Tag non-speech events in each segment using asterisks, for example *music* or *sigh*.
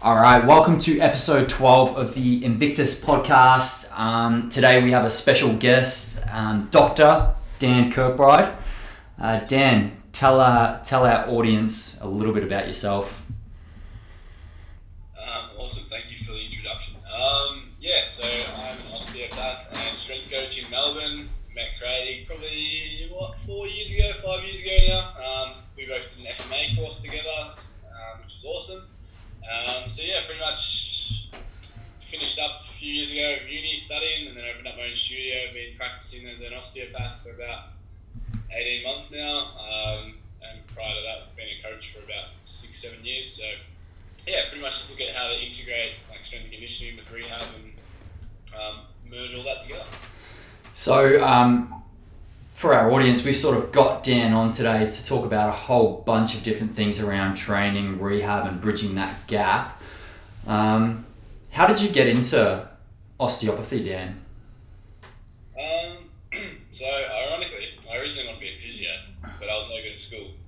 All right, welcome to episode 12 of the Invictus podcast. Um, today we have a special guest, um, Dr. Dan Kirkbride. Uh, Dan, tell, uh, tell our audience a little bit about yourself. Um, awesome, thank you for the introduction. Um, yeah, so I'm an osteopath and strength coach in Melbourne. Met Craig probably, what, four years ago, five years ago now. Um, we both did an FMA course together, um, which was awesome. Um, so yeah, pretty much finished up a few years ago uni studying and then opened up my own studio. Been practicing as an osteopath for about 18 months now. Um, and prior to that, been a coach for about six, seven years. So yeah, pretty much just look at how to integrate like strength and conditioning with rehab and um, merge all that together. So, um, for our audience, we sort of got Dan on today to talk about a whole bunch of different things around training, rehab, and bridging that gap. Um, how did you get into osteopathy, Dan? Um, *clears throat* so ironically, I originally wanted to be a physio, but I was no good at school. *laughs*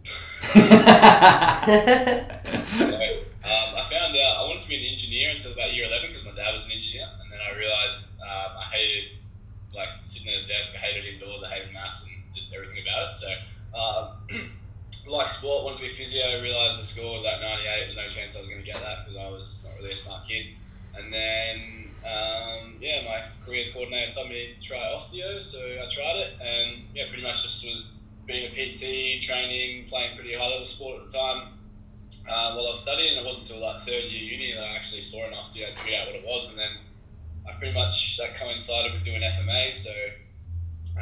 So, um, I found out I wanted to be an engineer until about year 11 because my dad was an engineer, and then I realized um, I hated like sitting at a desk. I hated indoors. I hated maths everything about it. So, um, *clears throat* like sport, wanted to be physio. Realized the score was at 98. There's no chance I was going to get that because I was not really a smart kid. And then, um, yeah, my careers coordinator told me to try osteo, so I tried it, and yeah, pretty much just was being a PT, training, playing pretty high level sport at the time. Uh, while I was studying, it wasn't until like third year uni that I actually saw an osteo and figured out what it was, and then I pretty much that coincided with doing FMA, so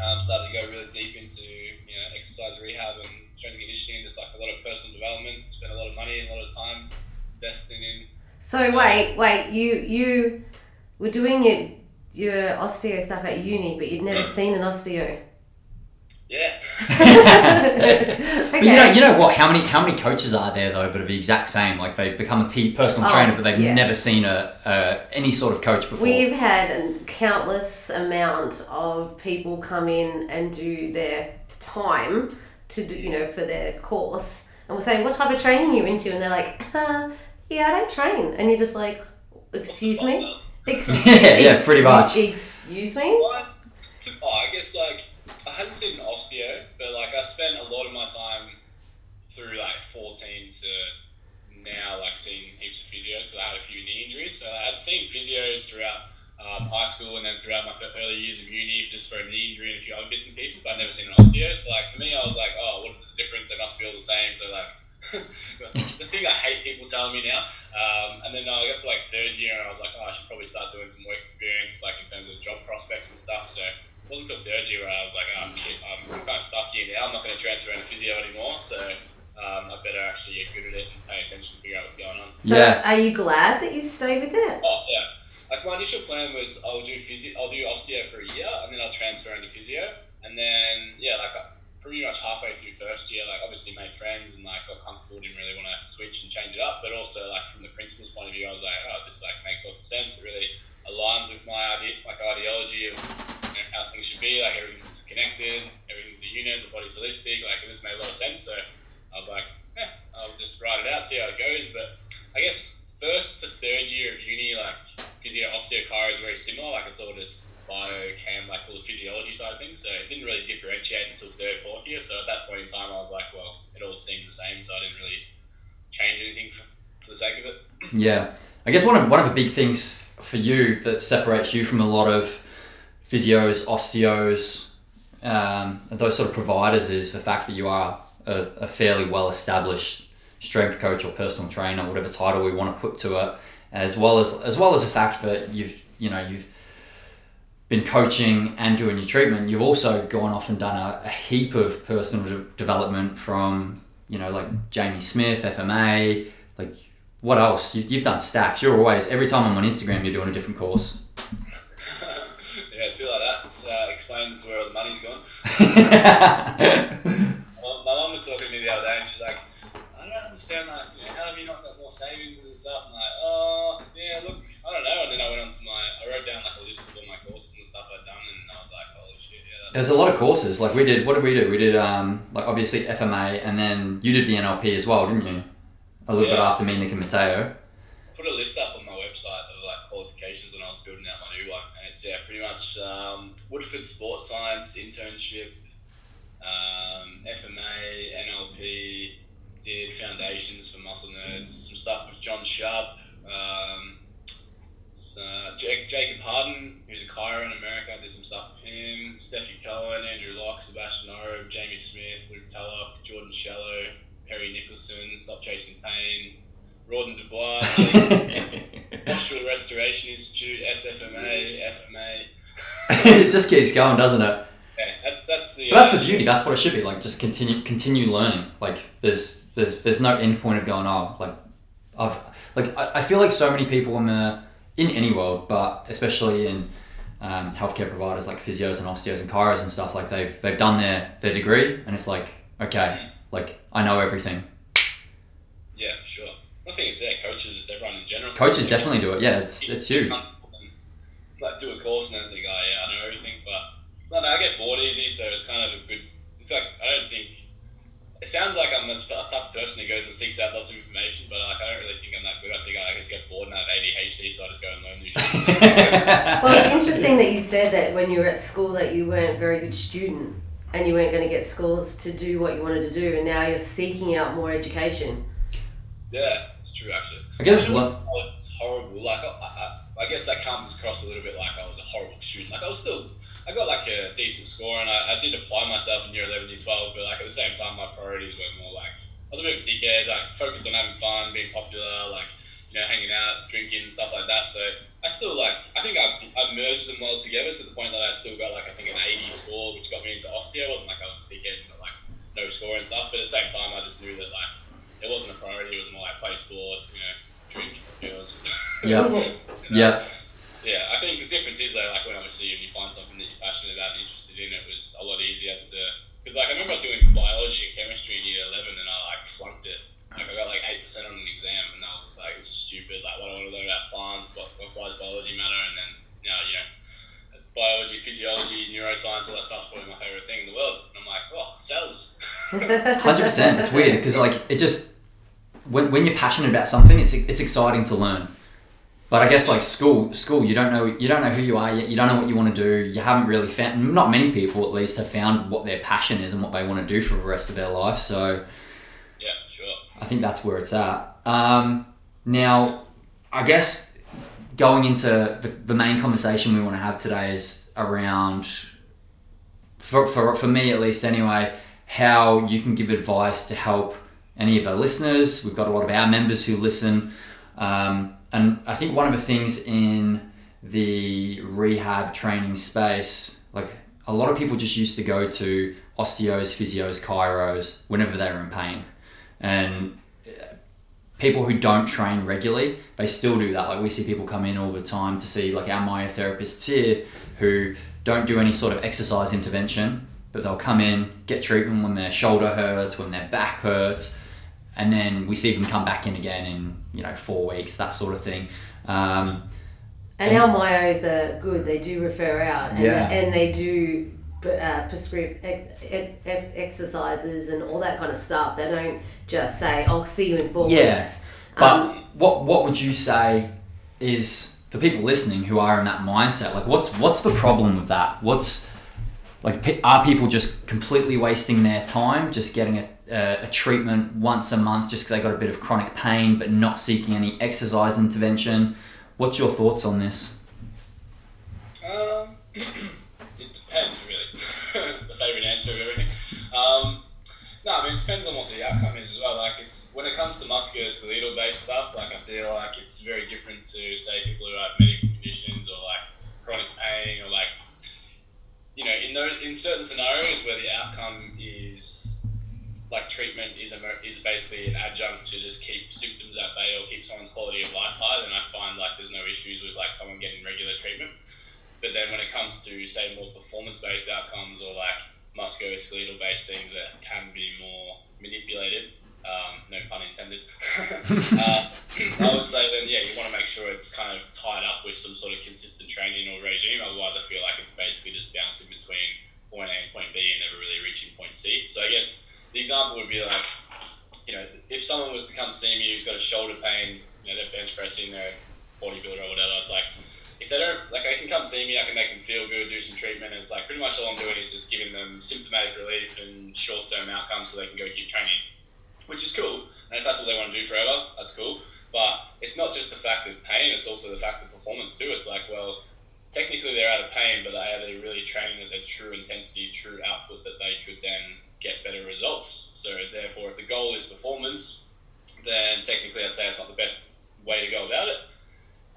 um, started to go really deep into you know exercise rehab and strength conditioning, just like a lot of personal development. Spent a lot of money and a lot of time investing in. So wait, wait, you you were doing your your osteo stuff at uni, but you'd never seen an osteo. Yeah, okay. But you know, you know what? How many how many coaches are there though, but are the exact same? Like they become a P- personal Oh, trainer, but they've yes. never seen a, a any sort of coach before. We've had a countless amount of people come in and do their time to do, you know, for their course, and we're saying, "What type of training are you into?" And they're like, uh, "Yeah, I don't train," and you're just like, "Excuse me." Ex- *laughs* *laughs* Yeah, yeah, pretty much. Excuse me. What? Oh, I guess like I hadn't seen an osteo, but like I spent a lot of my time through like 14 to now, like seeing heaps of physios because I had a few knee injuries. So I'd seen physios throughout um, high school and then throughout my early years of uni just for a knee injury and a few other bits and pieces, but I'd never seen an osteo. So like to me, I was like, oh, what is the difference? They must be all the same. So like. *laughs* the thing I hate people telling me now, um, and then I got to like third year and I was like, oh, I should probably start doing some work experience, like in terms of job prospects and stuff. So wasn't until third year where I was like, oh shit, I'm, I'm kind of stuck here now. I'm not going to transfer into physio anymore, so um, I better actually get good at it and pay attention to figure out what's going on. So, Yeah. are you glad that you stayed with it? Oh yeah, like my initial plan was I'll do physio, I'll do osteo for a year, and then I'll transfer into physio, and then yeah, like pretty much halfway through first year, like obviously made friends and like got comfortable, didn't really want to switch and change it up, but also like from the principal's point of view, I was like, oh, this like makes lots of sense. It really aligns with my idea, like ideology of you know, how things should be. Like everything's connected, everything's a unit, the body's holistic. Like it just made a lot of sense. So I was like, yeah, I'll just write it out, see how it goes. But I guess first to third year of uni, like physio osteochiro is very similar. Like it's all just biochem, like all the physiology side of things. So it didn't really differentiate until third, fourth year. So at that point in time, I was like, well, it all seemed the same. So I didn't really change anything for, for the sake of it. Yeah, I guess one of one of the big things for you that separates you from a lot of physios, osteos, um, those sort of providers is the fact that you are a, a fairly well established strength coach or personal trainer, whatever title we want to put to it, as well as as well as the fact that you've you know you've been coaching and doing your treatment. You've also gone off and done a, a heap of personal de- development from you know like Jamie Smith, FMA, like what else? You've, you've done stacks. You're always every time I'm on Instagram, you're doing a different course. *laughs* yeah, it's a bit like that. It uh, explains where all the money's gone. *laughs* My my mum was talking to me the other day, and she's like, I don't understand, like, you know, how have you not got more savings and stuff? I'm like, oh, yeah, look, I don't know. And then I went on to my, I wrote down like a list of all my courses and the stuff I'd done, and I was like, holy shit, yeah, There's a lot of courses. Like we did. What did we do? We did um like obviously FMA, and then you did the NLP as well, didn't you? A little bit after me, Nick and Mateo. put a list up on my website of like qualifications when I was building out my new one, and it's yeah, pretty much um, Woodford Sports Science internship, um, FMA, NLP, did foundations for muscle nerds, some stuff with John Sharp. Um, so Jake, Jacob Harden, who's a chiro in America, did some stuff with him. Stefi Cohen, Andrew Locke, Sebastian Oreb, Jamie Smith, Luke Tulloch, Jordan Shallow, Perry Nickelston, Stop Chasing Pain, Rawdon Dubois, *laughs* Postural Restoration Institute, SFMA, FMA. *laughs* it just keeps going, doesn't it? Yeah, that's that's the. But that's uh, the beauty. That's what it should be like. Just continue, continue learning. Like there's, there's, there's no end point of going. Oh, like I've, like I, I feel like so many people in the in any world, but especially in um, healthcare providers like physios and osteos and chiros and stuff. Like they've they've done their their degree, and it's like okay, like I know everything. Yeah, sure. I think it's yeah, coaches, just everyone in general. Coaches definitely do it. Yeah, it's it's huge. Like do a course and then they go, yeah, I know everything, but no, no, I get bored easy, so it's kind of a good. It's like I don't think. It sounds like I'm a type of person who goes and seeks out lots of information, but like I don't really think I'm that good. I think I just get bored and I have ADHD, so I just go and learn new shit. *laughs* Well, it's interesting that you said that when you were at school that you weren't a very good student and you weren't going to get scores to do what you wanted to do, and now you're seeking out more education. yeah, it's true actually. I guess it's lo- it's horrible. Like I, I, I guess that comes across a little bit like I was a horrible student. Like I was still, I got like a decent score, and I, I did apply myself in year eleven, year twelve. But like at the same time, my priorities were more like I was a bit of a dickhead, like focused on having fun, being popular, like you know, hanging out, drinking, and stuff like that. So I still like, I think I, I merged them well together to the point that I still got like I think an eighty score, which got me into osteo. It wasn't like I was a dickhead and like no score and stuff, but at the same time, I just knew that like it wasn't a priority. It was more like play sport, you know, drink, girls. *laughs* Yeah. You know? yeah, Yeah, I think the difference is though, like when obviously when you find something that you're passionate about and interested in, it was a lot easier to. Because like I remember doing biology and chemistry in year eleven, and I like flunked it. Like I got like eight percent on an exam, and I was just like, "This is stupid. Like, what do I want to learn about plants? What, what why does biology matter?" And then you know, you know, biology, physiology, neuroscience, all that stuff's probably my favorite thing in the world. And I'm like, "Oh, cells." *laughs* hundred percent. It's weird because like it just when, when you're passionate about something, it's it's exciting to learn. But I guess like school, school, you don't know you don't know who you are yet. You don't know what you want to do. You haven't really found. Not many people, at least, have found what their passion is and what they want to do for the rest of their life. So Yeah, sure. I think that's where it's at. Um, now, I guess going into the, the main conversation we want to have today is around, for, for, for me at least anyway, how you can give advice to help any of our listeners. We've got a lot of our members who listen. Um, and I think one of the things in the rehab training space, like a lot of people just used to go to osteos, physios, chiros whenever they were in pain. And people who don't train regularly, they still do that. Like we see people come in all the time to see like our myotherapists here who don't do any sort of exercise intervention, but they'll come in, get treatment when their shoulder hurts, when their back hurts, and then we see them come back in again in you know four weeks, that sort of thing. Um, And our myos are good. They do refer out, and, Yeah. and they do uh, prescribe ex- ex- ex- exercises and all that kind of stuff. They don't just say, "I'll see you in four Yeah. weeks." But Um, what what would you say is for people listening who are in that mindset? Like, what's what's the problem with that? What's like are people just completely wasting their time, just getting a, a, a treatment once a month just because they got a bit of chronic pain, but not seeking any exercise intervention? What's your thoughts on this? Um, *clears throat* it depends, really. the favourite answer of everything. Um, no, I mean, it depends on what the outcome is as well. Like, it's when it comes to musculoskeletal based stuff, like, I feel like it's very different to, say, people who have medical conditions or, like, chronic pain or, like, you know, in those, in certain scenarios where the outcome is like treatment is a, is basically an adjunct to just keep symptoms at bay or keep someone's quality of life high, then I find like there's no issues with like someone getting regular treatment. But then when it comes to say more performance based outcomes or like musculoskeletal based things that can be more manipulated, um, no pun intended, *laughs* uh, *clears throat* I would say then yeah, you want to make sure it's kind of tied up with some sort of consistent training or regime. Otherwise, I feel like it's basically just bouncing between point A and point B and never really reaching point C. So I guess the example would be like, you know, if someone was to come see me who's got a shoulder pain, you know, they're bench pressing, they're bodybuilder or whatever. It's like if they don't like, they can come see me. I can make them feel good, do some treatment. It's like pretty much all I'm doing is just giving them symptomatic relief and short term outcomes so they can go keep training, which is cool. And if that's what they want to do forever, that's cool. But it's not just the fact of pain; it's also the fact of performance too. It's like, well, technically they're out of pain, but are they really training at their true intensity, true output that they could then get better results? So therefore, if the goal is performance, then technically I'd say it's not the best way to go about it,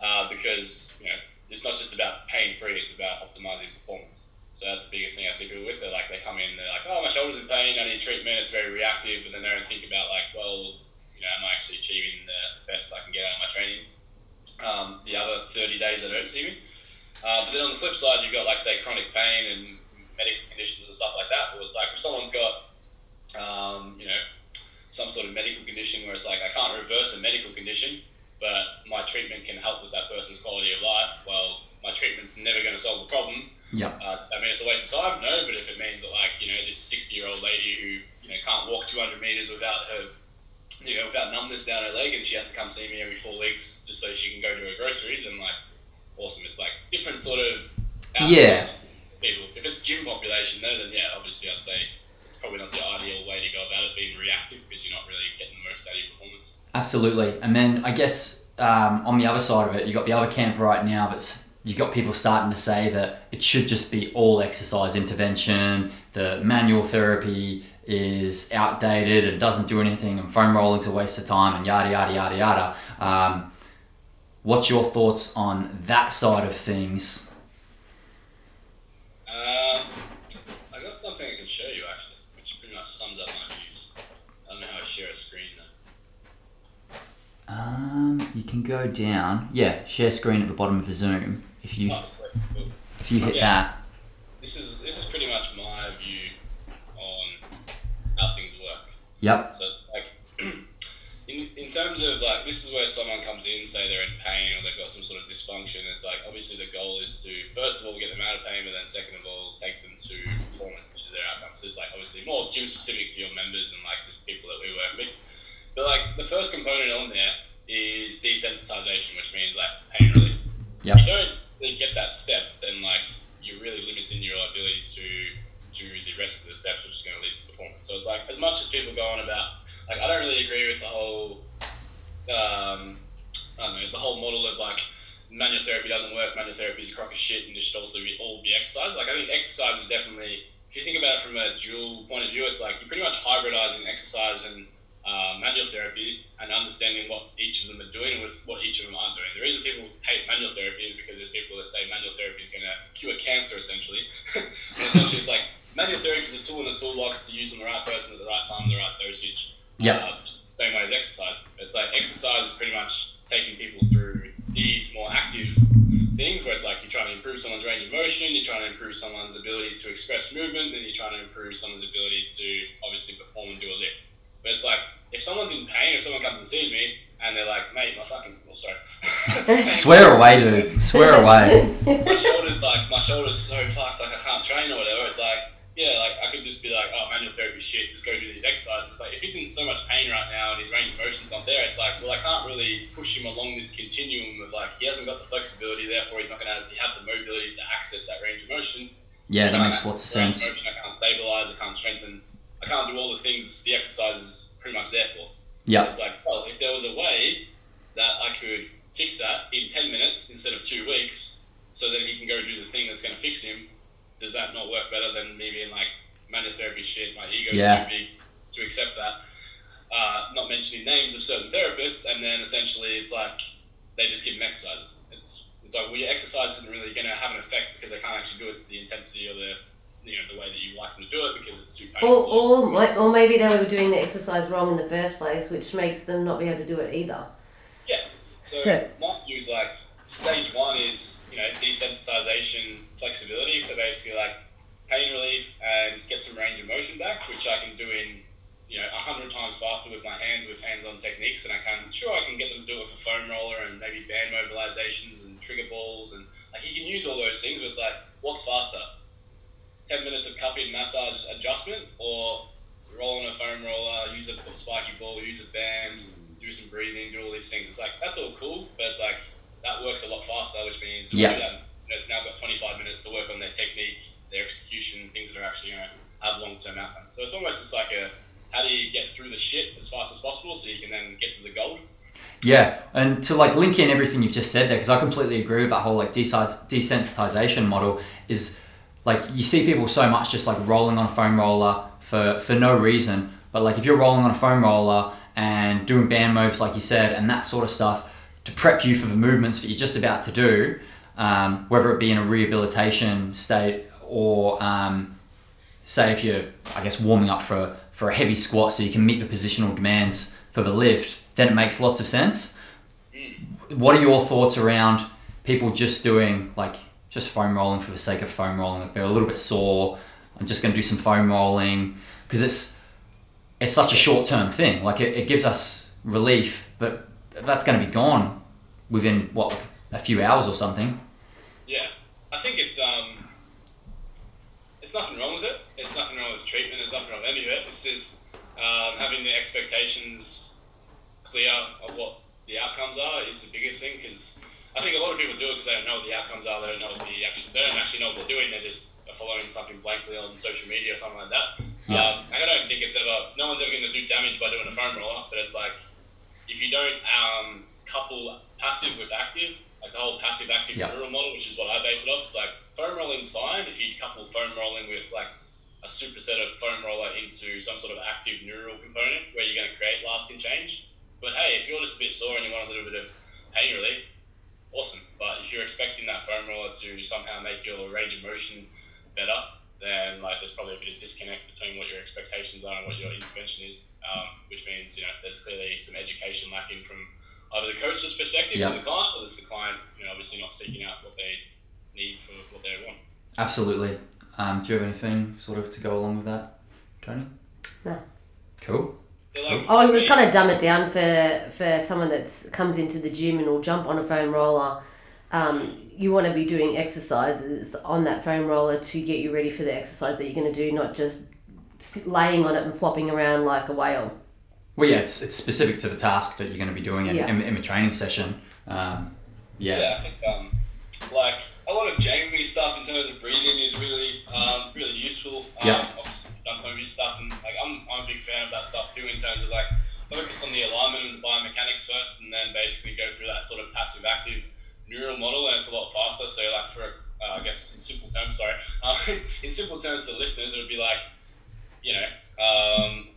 uh, because you know it's not just about pain free; it's about optimizing performance. So that's the biggest thing I see people with. They're like, they come in, they're like, oh, my shoulder's in pain, I need treatment. It's very reactive, but then they don't think about like, well, you know, am I actually achieving the best I can get out of my training? Um, the other 30 days don't see me. Uh, but then on the flip side, you've got like say chronic pain and medical conditions and stuff like that. Where it's like if someone's got, um, you know, some sort of medical condition where it's like I can't reverse a medical condition, but my treatment can help with that person's quality of life. Well, my treatment's never going to solve the problem. Yeah. Uh, I mean, it's a waste of time, no. But if it means that, like, you know, this sixty-year-old lady who you know can't walk two hundred meters without her, you know, without numbness down her leg, and she has to come see me every four weeks just so she can go to her groceries, and like, awesome. It's like different sort of Yeah. People. If it's gym population, though, then yeah, obviously I'd say probably not the ideal way to go about it, being reactive, because you're not really getting the most out of your performance. Absolutely. And then I guess um, on the other side of it, you've got the other camp right now that's you've got people starting to say that it should just be all exercise intervention, the manual therapy is outdated and doesn't do anything, and foam rolling's a waste of time, and yada, yada, yada, yada. Um, what's your thoughts on that side of things? Um, I got something I can show you actually, which pretty much sums up my views. I don't know how I share a screen though. Um, you can go down. Yeah, share screen at the bottom of the Zoom. If you Oh, if you hit Yeah. that, This is this is pretty much my view on how things work. yep, So like *clears throat* in, in terms of like this is where someone comes in, say they're in pain or they've got some sort of dysfunction. It's like obviously the goal is to first of all get them out of pain, but then second of all take them to performance, which is their outcome. So it's like obviously more gym specific to your members and like just people that we work with. But like the first component on there is desensitization, which means like pain relief. If you don't really get that step, then like you're really limiting your ability to do the rest of the steps, which is going to lead to performance. So it's like as much as people go on about like I don't really agree with the whole um, I don't know the whole model of like manual therapy doesn't work, manual therapy is a crock of shit, and it should also be all be exercise. Like I think exercise is definitely if you think about it from a dual point of view, it's like you're pretty much hybridizing exercise and uh, manual therapy and understanding what each of them are doing and what- each of them aren't doing. The reason people hate manual therapy is because there's people that say manual therapy is going to cure cancer essentially. *laughs* and essentially, it's like manual therapy is a tool in the toolbox to use on the right person at the right time, and the right dosage. Yeah. Uh, same way as exercise. It's like exercise is pretty much taking people through these more active things where it's like you're trying to improve someone's range of motion, you're trying to improve someone's ability to express movement, then you're trying to improve someone's ability to obviously perform and do a lift. But it's like if someone's in pain, if someone comes and sees me and they're like, mate, my fucking oh sorry. *laughs* *laughs* swear away, dude, swear away. my shoulders like my shoulders so fucked like I can't train or whatever. It's like yeah, like I could just be like, oh manual therapy shit, just go do these exercises. It's like if he's in so much pain right now and his range of motion's not there, it's like, well I can't really push him along this continuum of like he hasn't got the flexibility, therefore he's not gonna have the mobility to access that range of motion. Yeah, that makes lots of sense. motion, I can't stabilize, I can't strengthen, I can't do all the things the exercise is pretty much there for. Yep. It's like, well, if there was a way that I could fix that in 10 minutes instead of two weeks, so then he can go do the thing that's going to fix him, does that not work better than me being like, manual therapy shit, my ego's Yeah. too big to accept that? Uh, not mentioning names of certain therapists, and then essentially it's like they just give him exercises. It's, it's like, well, your exercise isn't really going to have an effect because they can't actually do it to the intensity or the you know the way that you like them to do it because it's too painful. Or, or, or maybe they were doing the exercise wrong in the first place, which makes them not be able to do it either. Yeah. So, So- my view like stage one is you know desensitization, flexibility. So basically like pain relief and get some range of motion back, which I can do in you know a hundred times faster with my hands with hands-on techniques than I can. Sure, I can get them to do it with a foam roller and maybe band mobilizations and trigger balls and like you can use all those things, but it's like what's faster? Ten minutes of cupping massage adjustment or roll on a foam roller, use a spiky ball, use a band, do some breathing, do all these things. It's like that's all cool, but it's like that works a lot faster, which means Yeah. that it's now got 25 minutes to work on their technique, their execution, things that are actually going to have long term outcomes. So it's almost just like a how do you get through the shit as fast as possible so you can then get to the goal. Yeah, and to like link in everything you've just said there, because I completely agree with that whole like desensitization model. Is like you see people so much just like rolling on a foam roller for for no reason, but like if you're rolling on a foam roller and doing band moves like you said and that sort of stuff to prep you for the movements that you're just about to do, um, whether it be in a rehabilitation state or um, say if you're I guess warming up for for a heavy squat so you can meet the positional demands for the lift, then it makes lots of sense. What are your thoughts around people just doing like just foam rolling for the sake of foam rolling? Like they're a little bit sore. I'm just going to do some foam rolling because it's it's such a short term thing. Like it, it gives us relief, but that's going to be gone within what a few hours or something. Yeah, I think it's um, it's nothing wrong with it. It's nothing wrong with treatment. There's nothing wrong with any of it. It's just um, having the expectations clear of what the outcomes are is the biggest thing. Because I think a lot of people do it because they don't know what the outcomes are. They don't know what the action. They don't actually know what they're doing. They're just following something blankly on social media or something like that. Yeah. Um, I don't think it's ever. No one's ever going to do damage by doing a foam roller. But it's like if you don't um, couple passive with active, like the whole passive active Yeah. neural model, which is what I base it off. It's like foam rolling's fine if you couple foam rolling with like a superset of foam roller into some sort of active neural component where you're going to create lasting change. But hey, if you're just a bit sore and you want a little bit of pain relief, awesome. But if you're expecting that foam roller to somehow make your range of motion better, then like there's probably a bit of disconnect between what your expectations are and what your intervention is, um, which means you know there's clearly some education lacking from either the coach's perspective Yeah. to the client, or there's the client, you know, obviously not seeking out what they need for what they want. Absolutely. Um, do you have anything sort of to go along with that, Toni? No. Cool. They're like, Oh, we me- kind of dumb it down for for someone that comes into the gym and will jump on a foam roller. Um, you want to be doing exercises on that foam roller to get you ready for the exercise that you're going to do, not just sit, laying on it and flopping around like a whale. Well, yeah, it's, it's specific to the task that you're going to be doing in, Yeah. in, in a training session. Um, yeah. Yeah, I think um, like a lot of Jamie stuff in terms of breathing is really um, really useful. Um, Yeah. Obviously, done some of his stuff, and like I'm, I'm a big fan of that stuff too. In terms of like focus on the alignment and the biomechanics first, and then basically go through that sort of passive active neural model, and it's a lot faster. So like for uh, I guess in simple terms, sorry, uh, *laughs* in simple terms to listeners, it would be like you know. Um,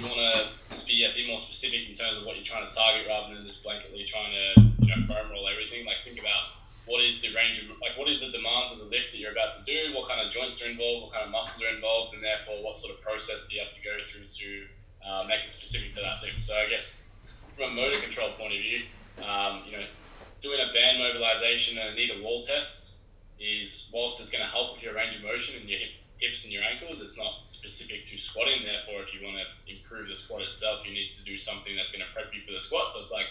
you want to just be a bit more specific in terms of what you're trying to target rather than just blanketly trying to you know foam roll everything. Like think about what is the range of like what is the demands of the lift that you're about to do, what kind of joints are involved, what kind of muscles are involved, and therefore what sort of process do you have to go through to uh, make it specific to that lift. So I guess from a motor control point of view, um, you know, doing a band mobilization and a knee to wall test is whilst it's going to help with your range of motion and your hip, hips and your ankles, it's not specific to squatting. Therefore, if you want to improve the squat itself, you need to do something that's going to prep you for the squat. So it's like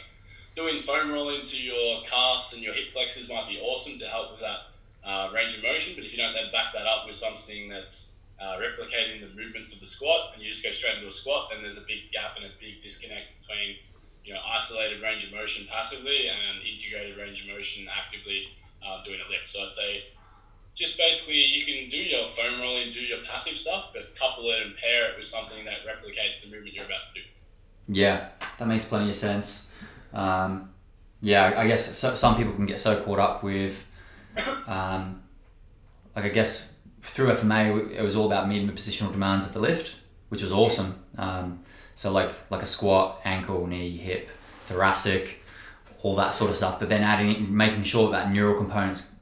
doing foam rolling to your calves and your hip flexors might be awesome to help with that uh, range of motion. But if you don't then back that up with something that's uh, replicating the movements of the squat and you just go straight into a squat, then there's a big gap and a big disconnect between you know isolated range of motion passively and integrated range of motion actively uh, doing a lift. So I'd say just basically you can do your foam rolling, do your passive stuff, but couple it and pair it with something that replicates the movement you're about to do. Yeah, that makes plenty of sense. Um, yeah, I guess so, some people can get so caught up with, um, like I guess through FMA it was all about meeting the positional demands of the lift, which was awesome. Um, so like like a squat, ankle, knee, hip, thoracic, all that sort of stuff. But then adding, making sure that that neural components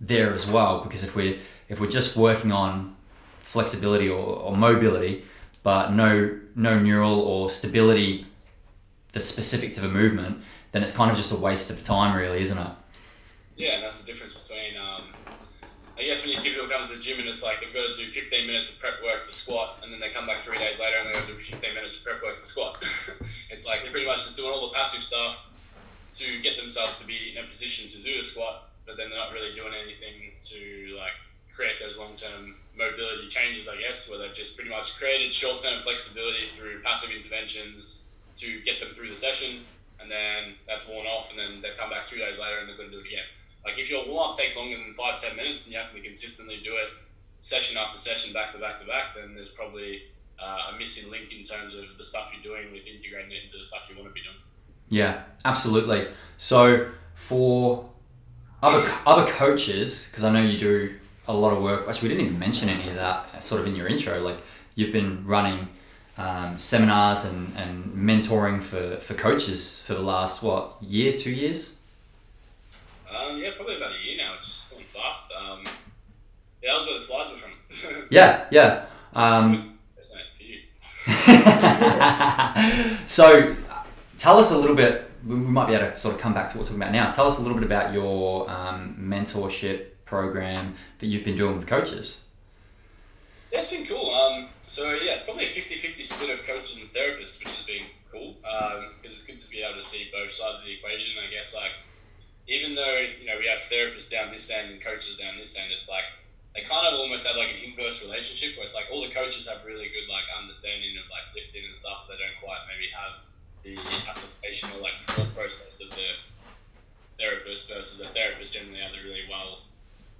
there as well, because if we if we're just working on flexibility or, or mobility, but no no neural or stability that's specific to the movement, then it's kind of just a waste of time, really, isn't it? Yeah, and that's the difference between. Um, I guess when you see people come to the gym and it's like they've got to do 15 minutes of prep work to squat, and then they come back three days later and they got to do 15 minutes of prep work to squat. *laughs* it's like they're pretty much just doing all the passive stuff to get themselves to be in a position to do a squat, but then they're not really doing anything to like create those long-term mobility changes. I guess where they've just pretty much created short-term flexibility through passive interventions to get them through the session, and then that's worn off, and then they come back two days later and they're going to do it again. Like if your warm up takes longer than five ten minutes and you have to consistently do it session after session, back to back to back, then there's probably uh, a missing link in terms of the stuff you're doing with integrating it into the stuff you want to be doing. Yeah, absolutely. So for other other coaches, because I know you do a lot of work. Actually, we didn't even mention any of that sort of in your intro. Like you've been running um, seminars and, and mentoring for, for coaches for the last what year, two years? Um, yeah, probably about a year now. It's just going fast. Um, yeah, that was where the slides were from. *laughs* yeah, yeah. Um, *laughs* so, tell us a little bit. We might be able to sort of come back to what we're talking about now. Tell us a little bit about your um, mentorship program that you've been doing with coaches. Yeah, it's been cool. Um, so yeah, it's probably a 50-50 split of coaches and therapists, which has been cool because um, it's good to be able to see both sides of the equation. I guess like even though you know we have therapists down this end and coaches down this end, it's like they kind of almost have like an inverse relationship where it's like all the coaches have really good like understanding of like lifting and stuff, they don't quite maybe have the application or like thought process of the therapist versus the therapist generally has a really well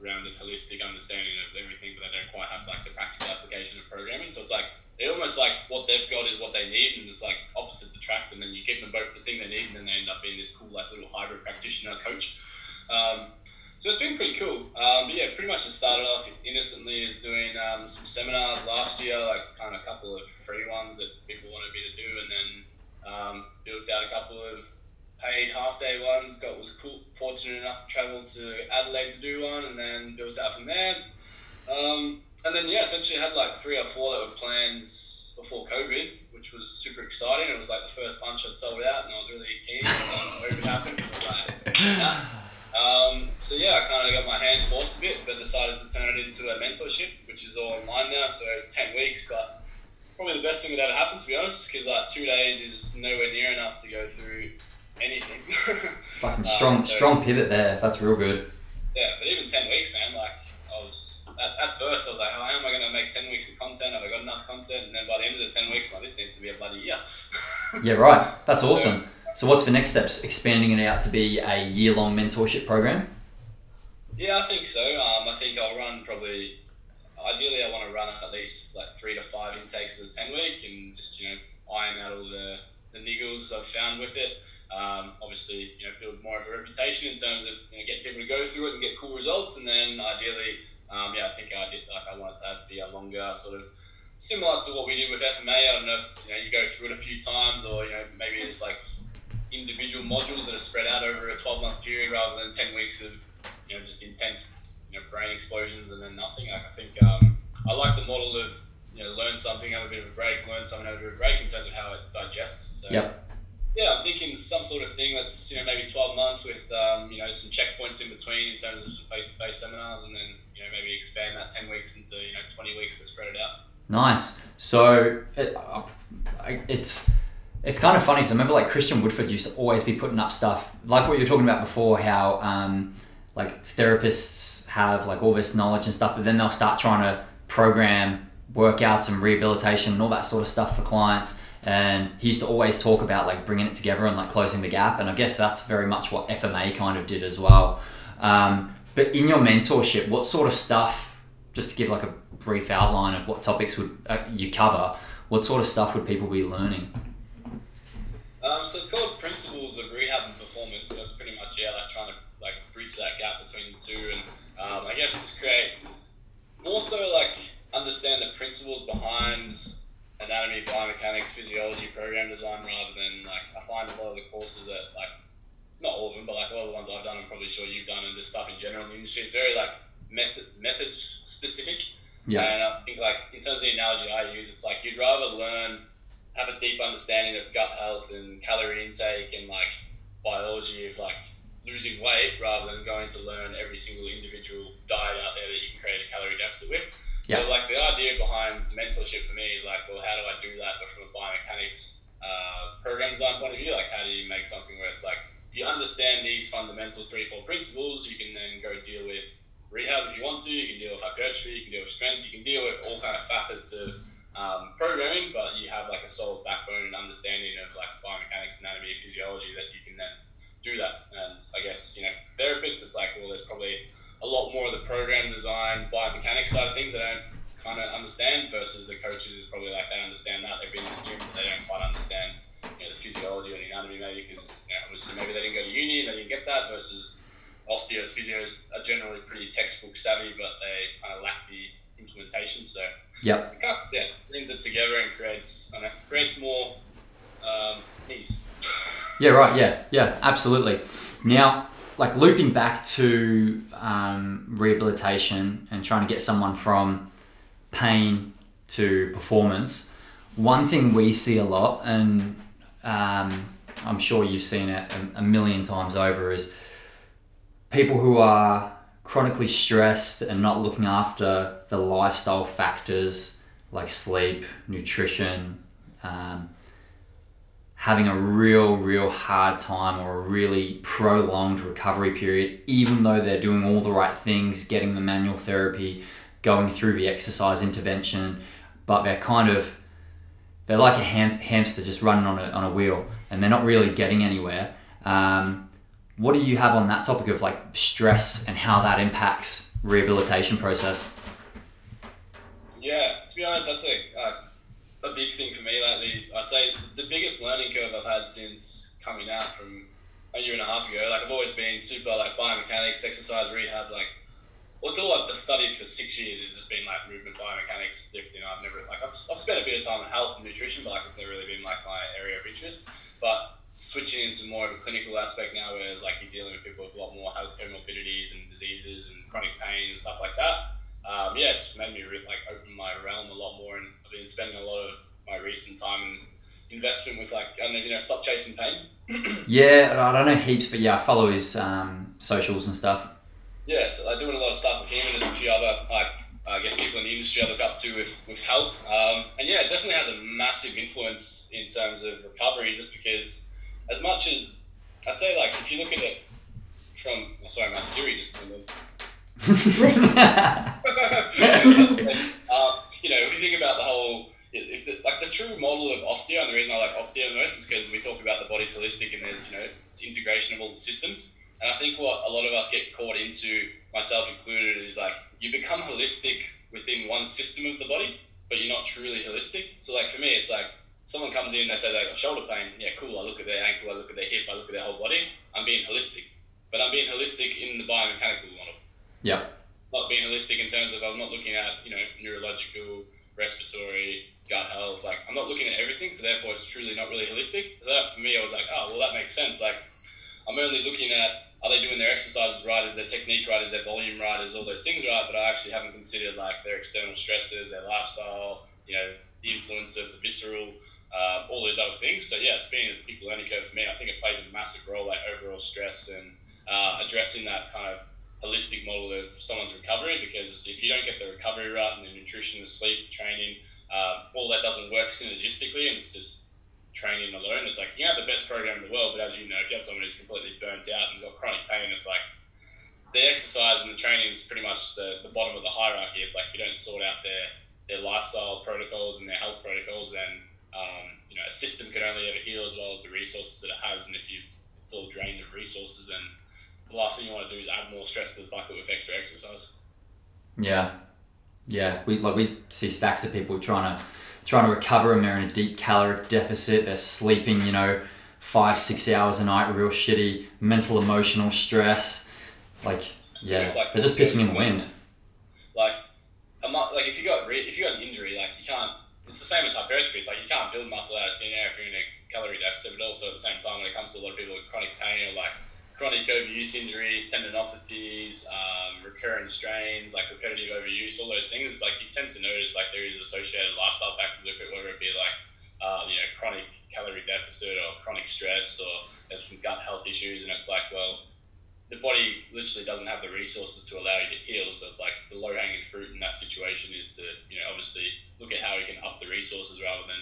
rounded holistic understanding of everything, but they don't quite have like the practical application of programming. So it's like they almost like what they've got is what they need, and it's like opposites attract, and then you give them both the thing they need, and then they end up being this cool like little hybrid practitioner coach. Um, so it's been pretty cool. Um, but yeah, pretty much just started off innocently as doing um, some seminars last year, like kind of a couple of free ones that people wanted me to do, and then um, built out a couple of paid half day ones. Got was cool, fortunate enough to travel to Adelaide to do one, and then built out from there. Um, and then yeah, essentially had like three or four that were plans before COVID, which was super exciting. It was like the first bunch I'd sold out, and I was really keen. COVID happened. Like. Um, so yeah, I kind of got my hand forced a bit, but decided to turn it into a mentorship, which is all online now. So it's ten weeks, but probably the best thing that ever happened to be honest, is because like two days is nowhere near enough to go through anything. *laughs* Fucking strong, um, so, strong pivot there. That's real good. Yeah, but even ten weeks, man. Like I was at, at first, I was like, oh, how am I going to make ten weeks of content? Have I got enough content? And then by the end of the ten weeks, like this needs to be a bloody year. *laughs* yeah, right. That's awesome. So, so what's the next steps? Expanding it out to be a year-long mentorship program? Yeah, I think so. Um, I think I'll run probably. Ideally, I want to run at least like three to five intakes of the ten week, and just you know iron out all the the niggles I've found with it. Um, obviously, you know, build more of a reputation in terms of you know, getting people to go through it and get cool results, and then ideally, um, yeah, I think I did like I wanted to have, be a longer sort of similar to what we did with FMA. I don't know if you know you go through it a few times, or you know maybe it's like individual modules that are spread out over a 12 month period rather than 10 weeks of you know just intense you know brain explosions and then nothing. I think um, I like the model of you know learn something, have a bit of a break, learn something, have a bit of a break in terms of how it digests. So, yep. Yeah, I'm thinking some sort of thing that's you know maybe 12 months with um, you know some checkpoints in between in terms of face-to-face seminars, and then you know maybe expand that 10 weeks into you know 20 weeks, but spread it out. Nice. So it, it's it's kind of funny because I remember like Christian Woodford used to always be putting up stuff like what you were talking about before, how um, like therapists have like all this knowledge and stuff, but then they'll start trying to program workouts and rehabilitation and all that sort of stuff for clients. And he used to always talk about like bringing it together and like closing the gap. And I guess that's very much what FMA kind of did as well. Um, but in your mentorship, what sort of stuff, just to give like a brief outline of what topics would uh, you cover, what sort of stuff would people be learning? Um, so it's called Principles of Rehab and Performance. So it's pretty much yeah, like trying to like bridge that gap between the two, and um, I guess just create more so like understand principles behind anatomy, biomechanics, physiology, program design, rather than like I find a lot of the courses that like not all of them, but like a lot of the ones I've done, I'm probably sure you've done, and just stuff in general in the industry. It's very like method method specific. Yeah. And I think like in terms of the analogy I use, it's like you'd rather learn have a deep understanding of gut health and calorie intake and like biology of like losing weight rather than going to learn every single individual diet out there that you can create a calorie deficit with. Yeah. So like the idea behind mentorship for me is like, well, how do I do that? But from a biomechanics uh, program design point of view, like how do you make something where it's like, if you understand these fundamental three, four principles, you can then go deal with rehab if you want to. You can deal with hypertrophy. You can deal with strength. You can deal with all kind of facets of um, programming, but you have like a solid backbone and understanding of like biomechanics, anatomy, physiology that you can then do that. And I guess you know, for therapists, it's like well, there's probably a lot more of the program design, biomechanics side of things that I don't kind of understand versus the coaches is probably like they understand that they've been in the gym, but they don't quite understand you know, the physiology or the anatomy maybe because you know, obviously maybe they didn't go to uni and they didn't get that versus osteos, physios are generally pretty textbook savvy, but they kind of lack the implementation. So Yep. it kind of, yeah, brings it together and creates I don't know, creates more um, ease. Yeah, right. Yeah, yeah, absolutely. Now, like looping back to um, rehabilitation and trying to get someone from pain to performance, one thing we see a lot, and um, I'm sure you've seen it a, million times over, is people who are chronically stressed and not looking after the lifestyle factors like sleep, nutrition, um, having a real, real hard time or a really prolonged recovery period, even though they're doing all the right things, getting the manual therapy, going through the exercise intervention, but they're kind of they're like a ham- hamster just running on a, on a wheel and they're not really getting anywhere. Um, what do you have on that topic of like stress and how that impacts rehabilitation process? Yeah, to be honest, that's a, a, a big thing for me lately. I say the biggest learning curve I've had since coming out from a year and a half ago. Like I've always been super like biomechanics, exercise, rehab. Like what's all I've studied for six years has just been like movement, biomechanics, lifting. I've never like I've, I've spent a bit of time in health and nutrition, but like it's never really been like my area of interest. But switching into more of a clinical aspect now, whereas like you're dealing with people with a lot more health comorbidities and diseases and chronic pain and stuff like that um, yeah, it's made me re- like open my realm a lot more, and I've been spending a lot of my recent time and investment with like I don't know, you know, stop chasing pain. *clears throat* Yeah, I don't know heaps, but yeah, I follow his um, socials and stuff. Yeah, so I'm doing a lot of stuff with him, and there's a few other like I guess people in the industry I look up to with with health. Um, and yeah, it definitely has a massive influence in terms of recovery, just because as much as I'd say like if you look at it from oh, sorry, my Siri just *laughs* um, you know, if you think about the whole, if the, like the true model of osteo, and the reason I like osteo most is because we talk about the body's holistic and there's you know it's integration of all the systems. And I think what a lot of us get caught into, myself included, is like you become holistic within one system of the body, but you're not truly holistic. So like for me, it's like someone comes in, they say they got shoulder pain. Yeah, cool. I look at their ankle, I look at their hip, I look at their whole body. I'm being holistic, but I'm being holistic in the biomechanical model Yep. not being holistic in terms of I'm not looking at you know neurological, respiratory, gut health. Like I'm not looking at everything, so therefore it's truly not really holistic. So that for me, I was like, oh well, that makes sense. Like I'm only looking at are they doing their exercises right? Is their technique right? Is their volume right? Is all those things right? But I actually haven't considered like their external stresses, their lifestyle, you know, the influence of the visceral, uh, all those other things. So yeah, it's been a big learning curve for me. I think it plays a massive role, like overall stress and uh, addressing that kind of holistic model of someone's recovery because if you don't get the recovery right and the nutrition, the sleep, the training, uh, all that doesn't work synergistically and it's just training alone. It's like you have the best program in the world, but as you know, if you have someone who's completely burnt out and got chronic pain, it's like the exercise and the training is pretty much the, the bottom of the hierarchy. It's like if you don't sort out their, their lifestyle protocols and their health protocols, then um, you know a system can only ever heal as well as the resources that it has. And if you it's all drained of resources, then the last thing you want to do is add more stress to the bucket with extra exercise. Yeah, yeah. We like we see stacks of people trying to trying to recover, and they're in a deep caloric deficit. They're sleeping, you know, five six hours a night, real shitty mental emotional stress. Like, yeah, Like, they're just pissing in the wind. Like, mu- like if you got re- if you got an injury, like you can't. It's the same as hypertrophy. It's like you can't build muscle out of thin air if you're in a calorie deficit. But also at the same time, when it comes to a lot of people with chronic pain or like chronic overuse injuries, tendinopathies, um, recurrent strains, like repetitive overuse, all those things, like you tend to notice like there is associated lifestyle factors with it, whether it be like uh, you know chronic calorie deficit or chronic stress or there's some gut health issues, and it's like well. The body literally doesn't have the resources to allow you to heal, so it's like the low hanging fruit in that situation is to, you know, obviously look at how we can up the resources rather than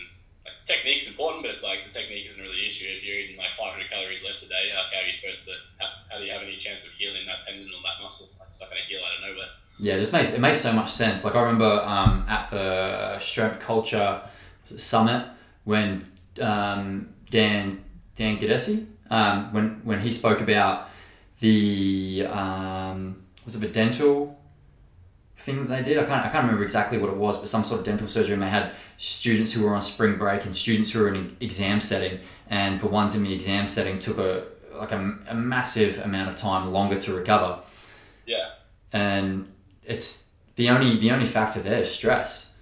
like the technique's important, but it's like the technique isn't really the issue. If you're eating like 500 calories less a day, like, how are you supposed to? How, how do you have any chance of healing that tendon or that muscle. Like it's not going to heal out of nowhere. Yeah, just makes it makes so much sense. Like I remember um, at the Strength Culture Summit when um, Dan Dan Gadesi, um, when when he spoke about the um, was it the dental thing that they did? I can't I can't remember exactly what it was, but some sort of dental surgery. And they had students who were on spring break and students who were in an exam setting, and the ones in the exam setting took a like a, a massive amount of time longer to recover. Yeah. And it's the only the only factor there is stress.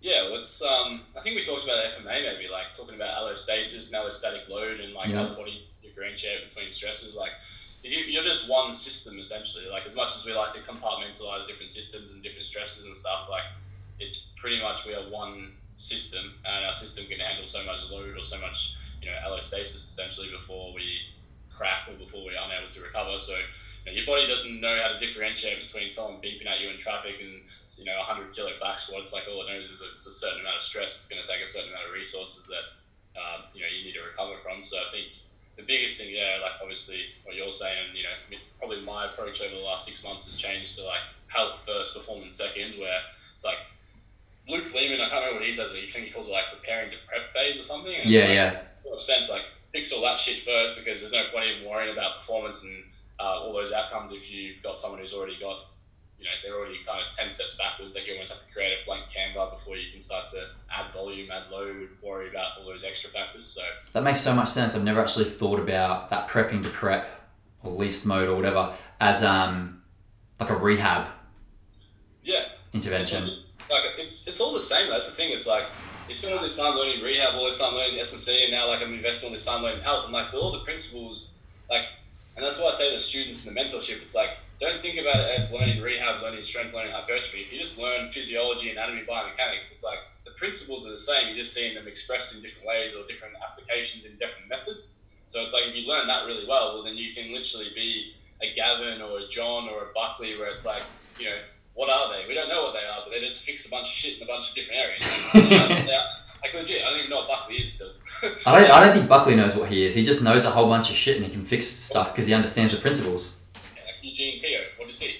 Yeah, well, it's um, I think we talked about FMA maybe like talking about allostasis and allostatic load and like Yeah. how the body differentiate between stresses. Like you're just one system essentially. Like as much as we like to compartmentalize different systems and different stresses and stuff, like it's pretty much we are one system and our system can handle so much load or so much you know allostasis essentially before we crack or before we're unable to recover. So your body doesn't know how to differentiate between someone beeping at you in traffic and you know hundred kilo back squat. It's like all it knows is it's a certain amount of stress. It's going to take a certain amount of resources that um, you know you need to recover from. So I think the biggest thing there, like obviously what you're saying, you know, probably my approach over the last six months has changed to like health first, performance second, where it's like Luke Leaman. I can't remember what he says. but I think he calls it like preparing to prep phase or something. and Yeah, like, yeah, sort of sense like fix all that shit first because there's no point in worrying about performance and uh, all those outcomes if you've got someone who's already got you know they're already kind of 10 steps backwards. Like you almost have to create a blank canva before you can start to add volume add load worry about all those extra factors. So that makes so much sense. I've never actually thought about that prepping to prep or least mode or whatever as um like a rehab yeah. intervention. like it's, it's all the same that's the thing. It's like you spend all this time learning rehab all this time learning S&C and now like I'm investing all this time learning health. And like all the principles like and that's why I say to the students in the mentorship it's like don't think about it as learning rehab learning strength learning hypertrophy if you just learn physiology anatomy biomechanics it's like the principles are the same you're just seeing them expressed in different ways or different applications in different methods so it's like if you learn that really well well then you can literally be a Gavin or a John or a Buckley where it's like you know what are they? We don't know what they are, but they just fix a bunch of shit in a bunch of different areas. *laughs* Like legit, I don't even know what Buckley is still. I don't, I don't think Buckley knows what he is. He just knows a whole bunch of shit and he can fix stuff because he understands the principles. Like Eugene Teo, what is he?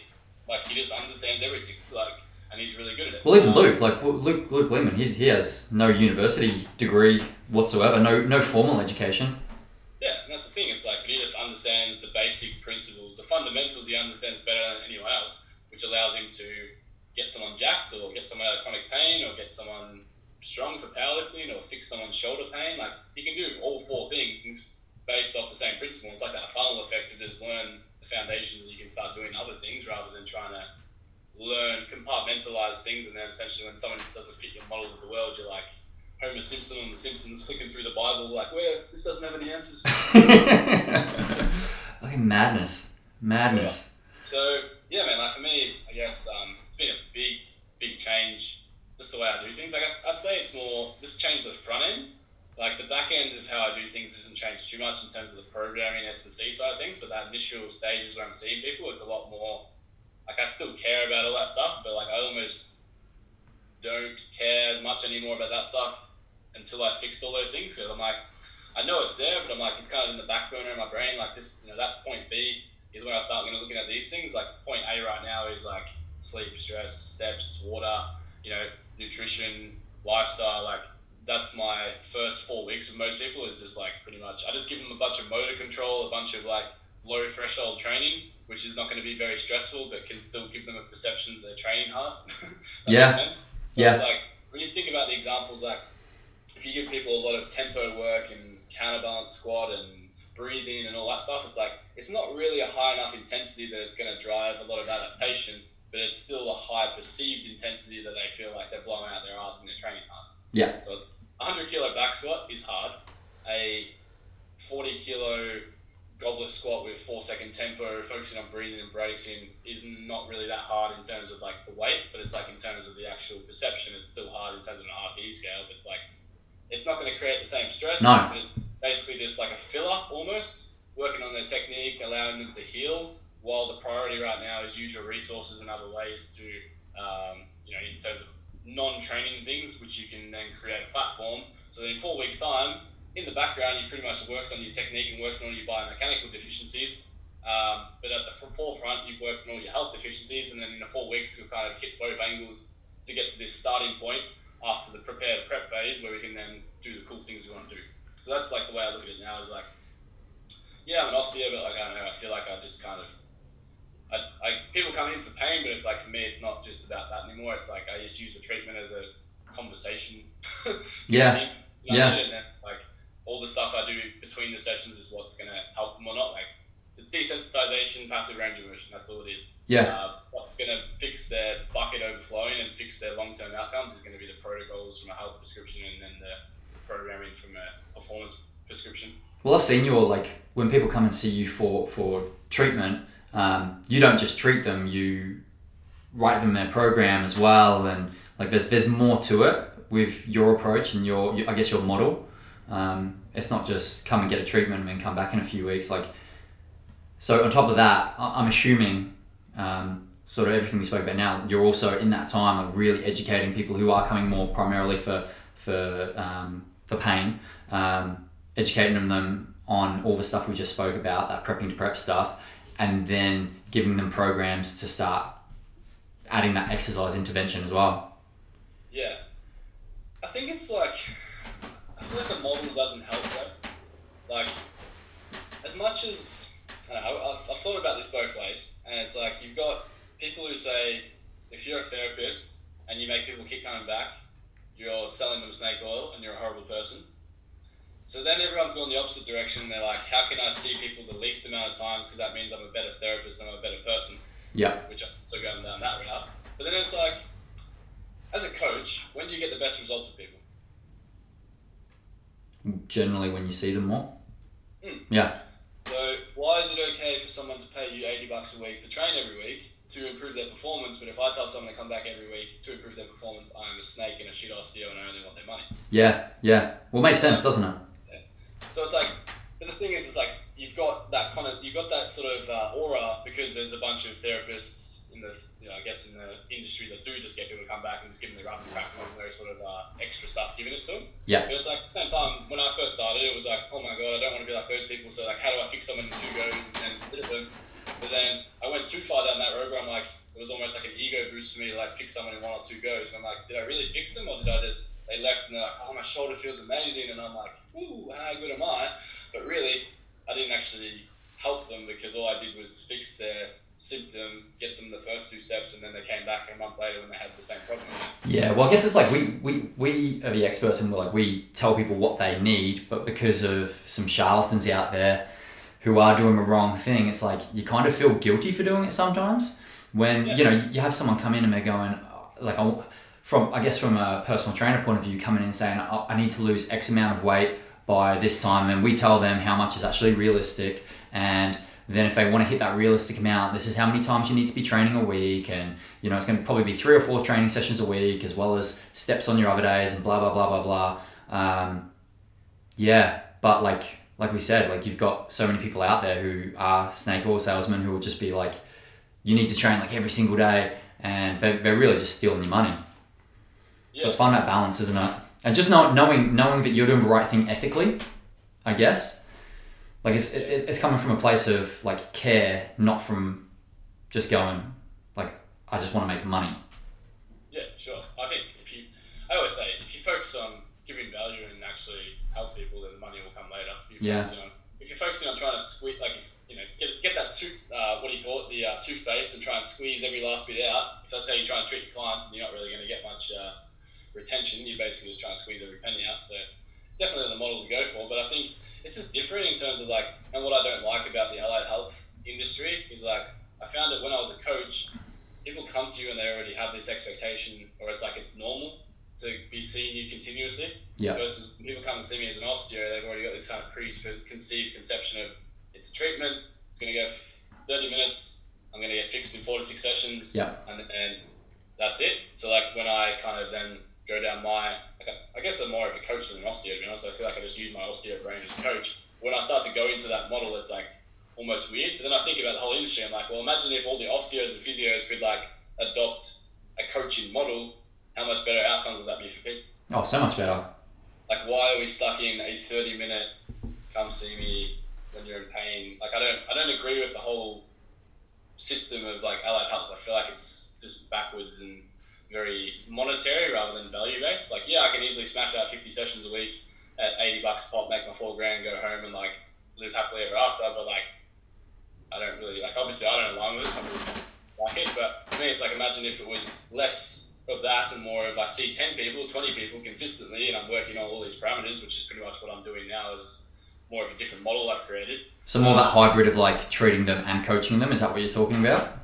Like he just understands everything, like, and he's really good at it. Well, even Luke, like Luke, Luke Leaman, he, he has no university degree whatsoever, no no formal education. Yeah, and that's the thing. It's like he just understands the basic principles, the fundamentals. He understands better than anyone else, which allows him to get someone jacked, or get someone out of chronic pain, or get someone strong for powerlifting, or fix someone's shoulder pain. Like he can do all four things based off the same principle. It's like that funnel effect of just learn the foundations, and you can start doing other things rather than trying to learn compartmentalize things, and then essentially when someone doesn't fit your model of the world, you're like. Homer Simpson and the Simpsons flicking through the Bible, like, where this doesn't have any answers. *laughs* Fucking madness, madness. So yeah, man. Like for me, I guess um, it's been a big, big change. Just the way I do things. Like I'd, I'd say it's more just change the front end. Like the back end of how I do things doesn't change too much in terms of the programming S and C side of things. But that initial stages where I'm seeing people, it's a lot more. Like I still care about all that stuff, but like I almost don't care as much anymore about that stuff until I fixed all those things. So I'm like, I know it's there, but I'm like, it's kind of in the back burner of my brain. Like this, you know, that's point B is when I start you know, looking at these things. Like point A right now is like sleep, stress, steps, water, you know, nutrition, lifestyle. Like that's my first four weeks with most people is just like pretty much. I just give them a bunch of motor control, a bunch of like low threshold training, which is not going to be very stressful, but can still give them a perception that they're training hard. *laughs* That Yeah. makes sense? So Yeah. It's like when you think about the examples, like if you give people a lot of tempo work and counterbalance squat and breathing and all that stuff, it's like it's not really a high enough intensity that it's going to drive a lot of adaptation, but it's still a high perceived intensity that they feel like they're blowing out their ass and they're training hard. Yeah. So 100 kilo back squat is hard. A 40 kilo goblet squat with four second tempo, focusing on breathing and bracing, is not really that hard in terms of like the weight, but it's like in terms of the actual perception, it's still hard in terms of an RPE scale. But it's like it's not going to create the same stress. No. But basically just like a filler almost, working on their technique, allowing them to heal. While the priority right now is use your resources and other ways to, um, you know, in terms of non-training things, which you can then create a platform. So in four weeks' time, in the background, you've pretty much worked on your technique and worked on your biomechanical deficiencies, Um, but at the forefront, you've worked on all your health deficiencies, and then in the four weeks, you'll kind of hit both angles to get to this starting point after the prepare prep phase where we can then do the cool things we want to do. So that's like the way I look at it now is like, yeah, I'm an osteo, but like I don't know, I feel like I just kind of, I, I people come in for pain, but it's like for me, it's not just about that anymore. It's like I just use the treatment as a conversation. *laughs* yeah. You know, yeah. And then, like all the stuff I do between the sessions is what's gonna help them or not. Like it's desensitization, passive range of motion. That's all it is. Yeah. Uh, what's going to fix their bucket overflowing and fix their long term outcomes is going to be the protocols from a health prescription and then the programming from a performance prescription. Well, I've seen your like when people come and see you for for treatment. Um, you don't just treat them; you write them their program as well, and like there's there's more to it with your approach and your, I guess your model. Um, it's not just come and get a treatment and then come back in a few weeks. Like so on top of that, I'm assuming um, sort of everything we spoke about now, you're also in that time of really educating people who are coming more primarily for for um, for pain, um, educating them on all the stuff we just spoke about, that prepping to prep stuff, and then giving them programs to start adding that exercise intervention as well. Yeah, I think it's like I feel like the model doesn't help though. Like as much as I I've, I've thought about this both ways, and it's like you've got people who say if you're a therapist and you make people keep coming back, you're selling them snake oil and you're a horrible person. So then everyone's going the opposite direction. They're like, how can I see people the least amount of time because that means I'm a better therapist and I'm a better person. Yeah. Which I'm also going down that route. But then it's like, as a coach, when do you get the best results with people? Generally, when you see them more. Mm. Yeah. So why is it okay for someone to pay you eighty bucks a week to train every week to improve their performance? But if I tell someone to come back every week to improve their performance, I am a snake and a shit osteo and I only want their money. Yeah, yeah. Well, it makes sense, doesn't it? So it's like, but the thing is, it's like you've got that kind of you've got that sort of uh, aura because there's a bunch of therapists in the you know, I guess in the industry that do just get people to come back and just give them the rough and crack and there's sort of uh, extra stuff given it to them. Yeah. But it's like at the same time when I first started, it was like, oh my god, I don't want to be like those people. So like, how do I fix someone in two goes and then But then I went too far down that road where I'm like, it was almost like an ego boost for me to like fix someone in one or two goes. And I'm like, did I really fix them or did I just they left and they're like, oh my shoulder feels amazing and I'm like, ooh, how good am I? But really, I didn't actually help them because all I did was fix their symptom, get them the first two steps, and then they came back a month later when they had the same problem. Yeah, well, I guess it's like we, we, we are the experts and we're like, we tell people what they need, but because of some charlatans out there who are doing the wrong thing, it's like you kind of feel guilty for doing it sometimes. When, yeah. you know, you have someone come in and they're going, like, from, I guess, from a personal trainer point of view, coming in and saying, I need to lose X amount of weight by this time, and we tell them how much is actually realistic and then if they want to hit that realistic amount, this is how many times you need to be training a week, and you know it's going to probably be three or four training sessions a week, as well as steps on your other days, and blah blah blah blah blah. Um, yeah, but like like we said, like you've got so many people out there who are snake oil salesmen who will just be like, you need to train like every single day, and they're, they're really just stealing your money. Yeah. So it's finding that balance, isn't it? And just know, knowing knowing that you're doing the right thing ethically, I guess like it's it, it's coming from a place of like care, not from just going like I just want to make money. Yeah, sure. I think if you, I always say if you focus on giving value and actually help people, then the money will come later. If yeah. On, if you're focusing on trying to squeeze, like if, you know, get, get that tooth, uh, what do you call it, the uh, toothpaste, and try and squeeze every last bit out. If that's how you try and treat your clients, and you're not really going to get much uh, retention, you're basically just trying to squeeze every penny out. So it's definitely the model to go for. But I think this is different in terms of like, and what I don't like about the allied health industry is like, I found that when I was a coach, people come to you and they already have this expectation, or it's like it's normal to be seeing you continuously. Yeah. Versus people come and see me as an osteo, they've already got this kind of preconceived conception of it's a treatment, it's going to go 30 minutes, I'm going to get fixed in four to six sessions, yeah. and, and that's it. So like when I kind of then go down my, I guess I'm more of a coach than an osteo, to be honest. I feel like I just use my osteo brain as a coach. When I start to go into that model, it's like almost weird. But then I think about the whole industry. I'm like, well, imagine if all the osteos and physios could like adopt a coaching model. How much better outcomes would that be for people? Oh, so much better. Like, why are we stuck in a 30 minute come see me when you're in pain. Like I don't I don't agree with the whole system of like allied health. I feel like it's just backwards and very monetary rather than value based. Like yeah, I can easily smash out fifty sessions a week at eighty bucks a pop, make my four grand, go home and like live happily ever after. But like I don't really like obviously I don't align with it. Some people like it, but for me it's like imagine if it was less of that and more of I see 10 people, 20 people consistently, and I'm working on all these parameters, which is pretty much what I'm doing now. Is more of a different model I've created. So more that hybrid of like treating them and coaching them. Is that what you're talking about?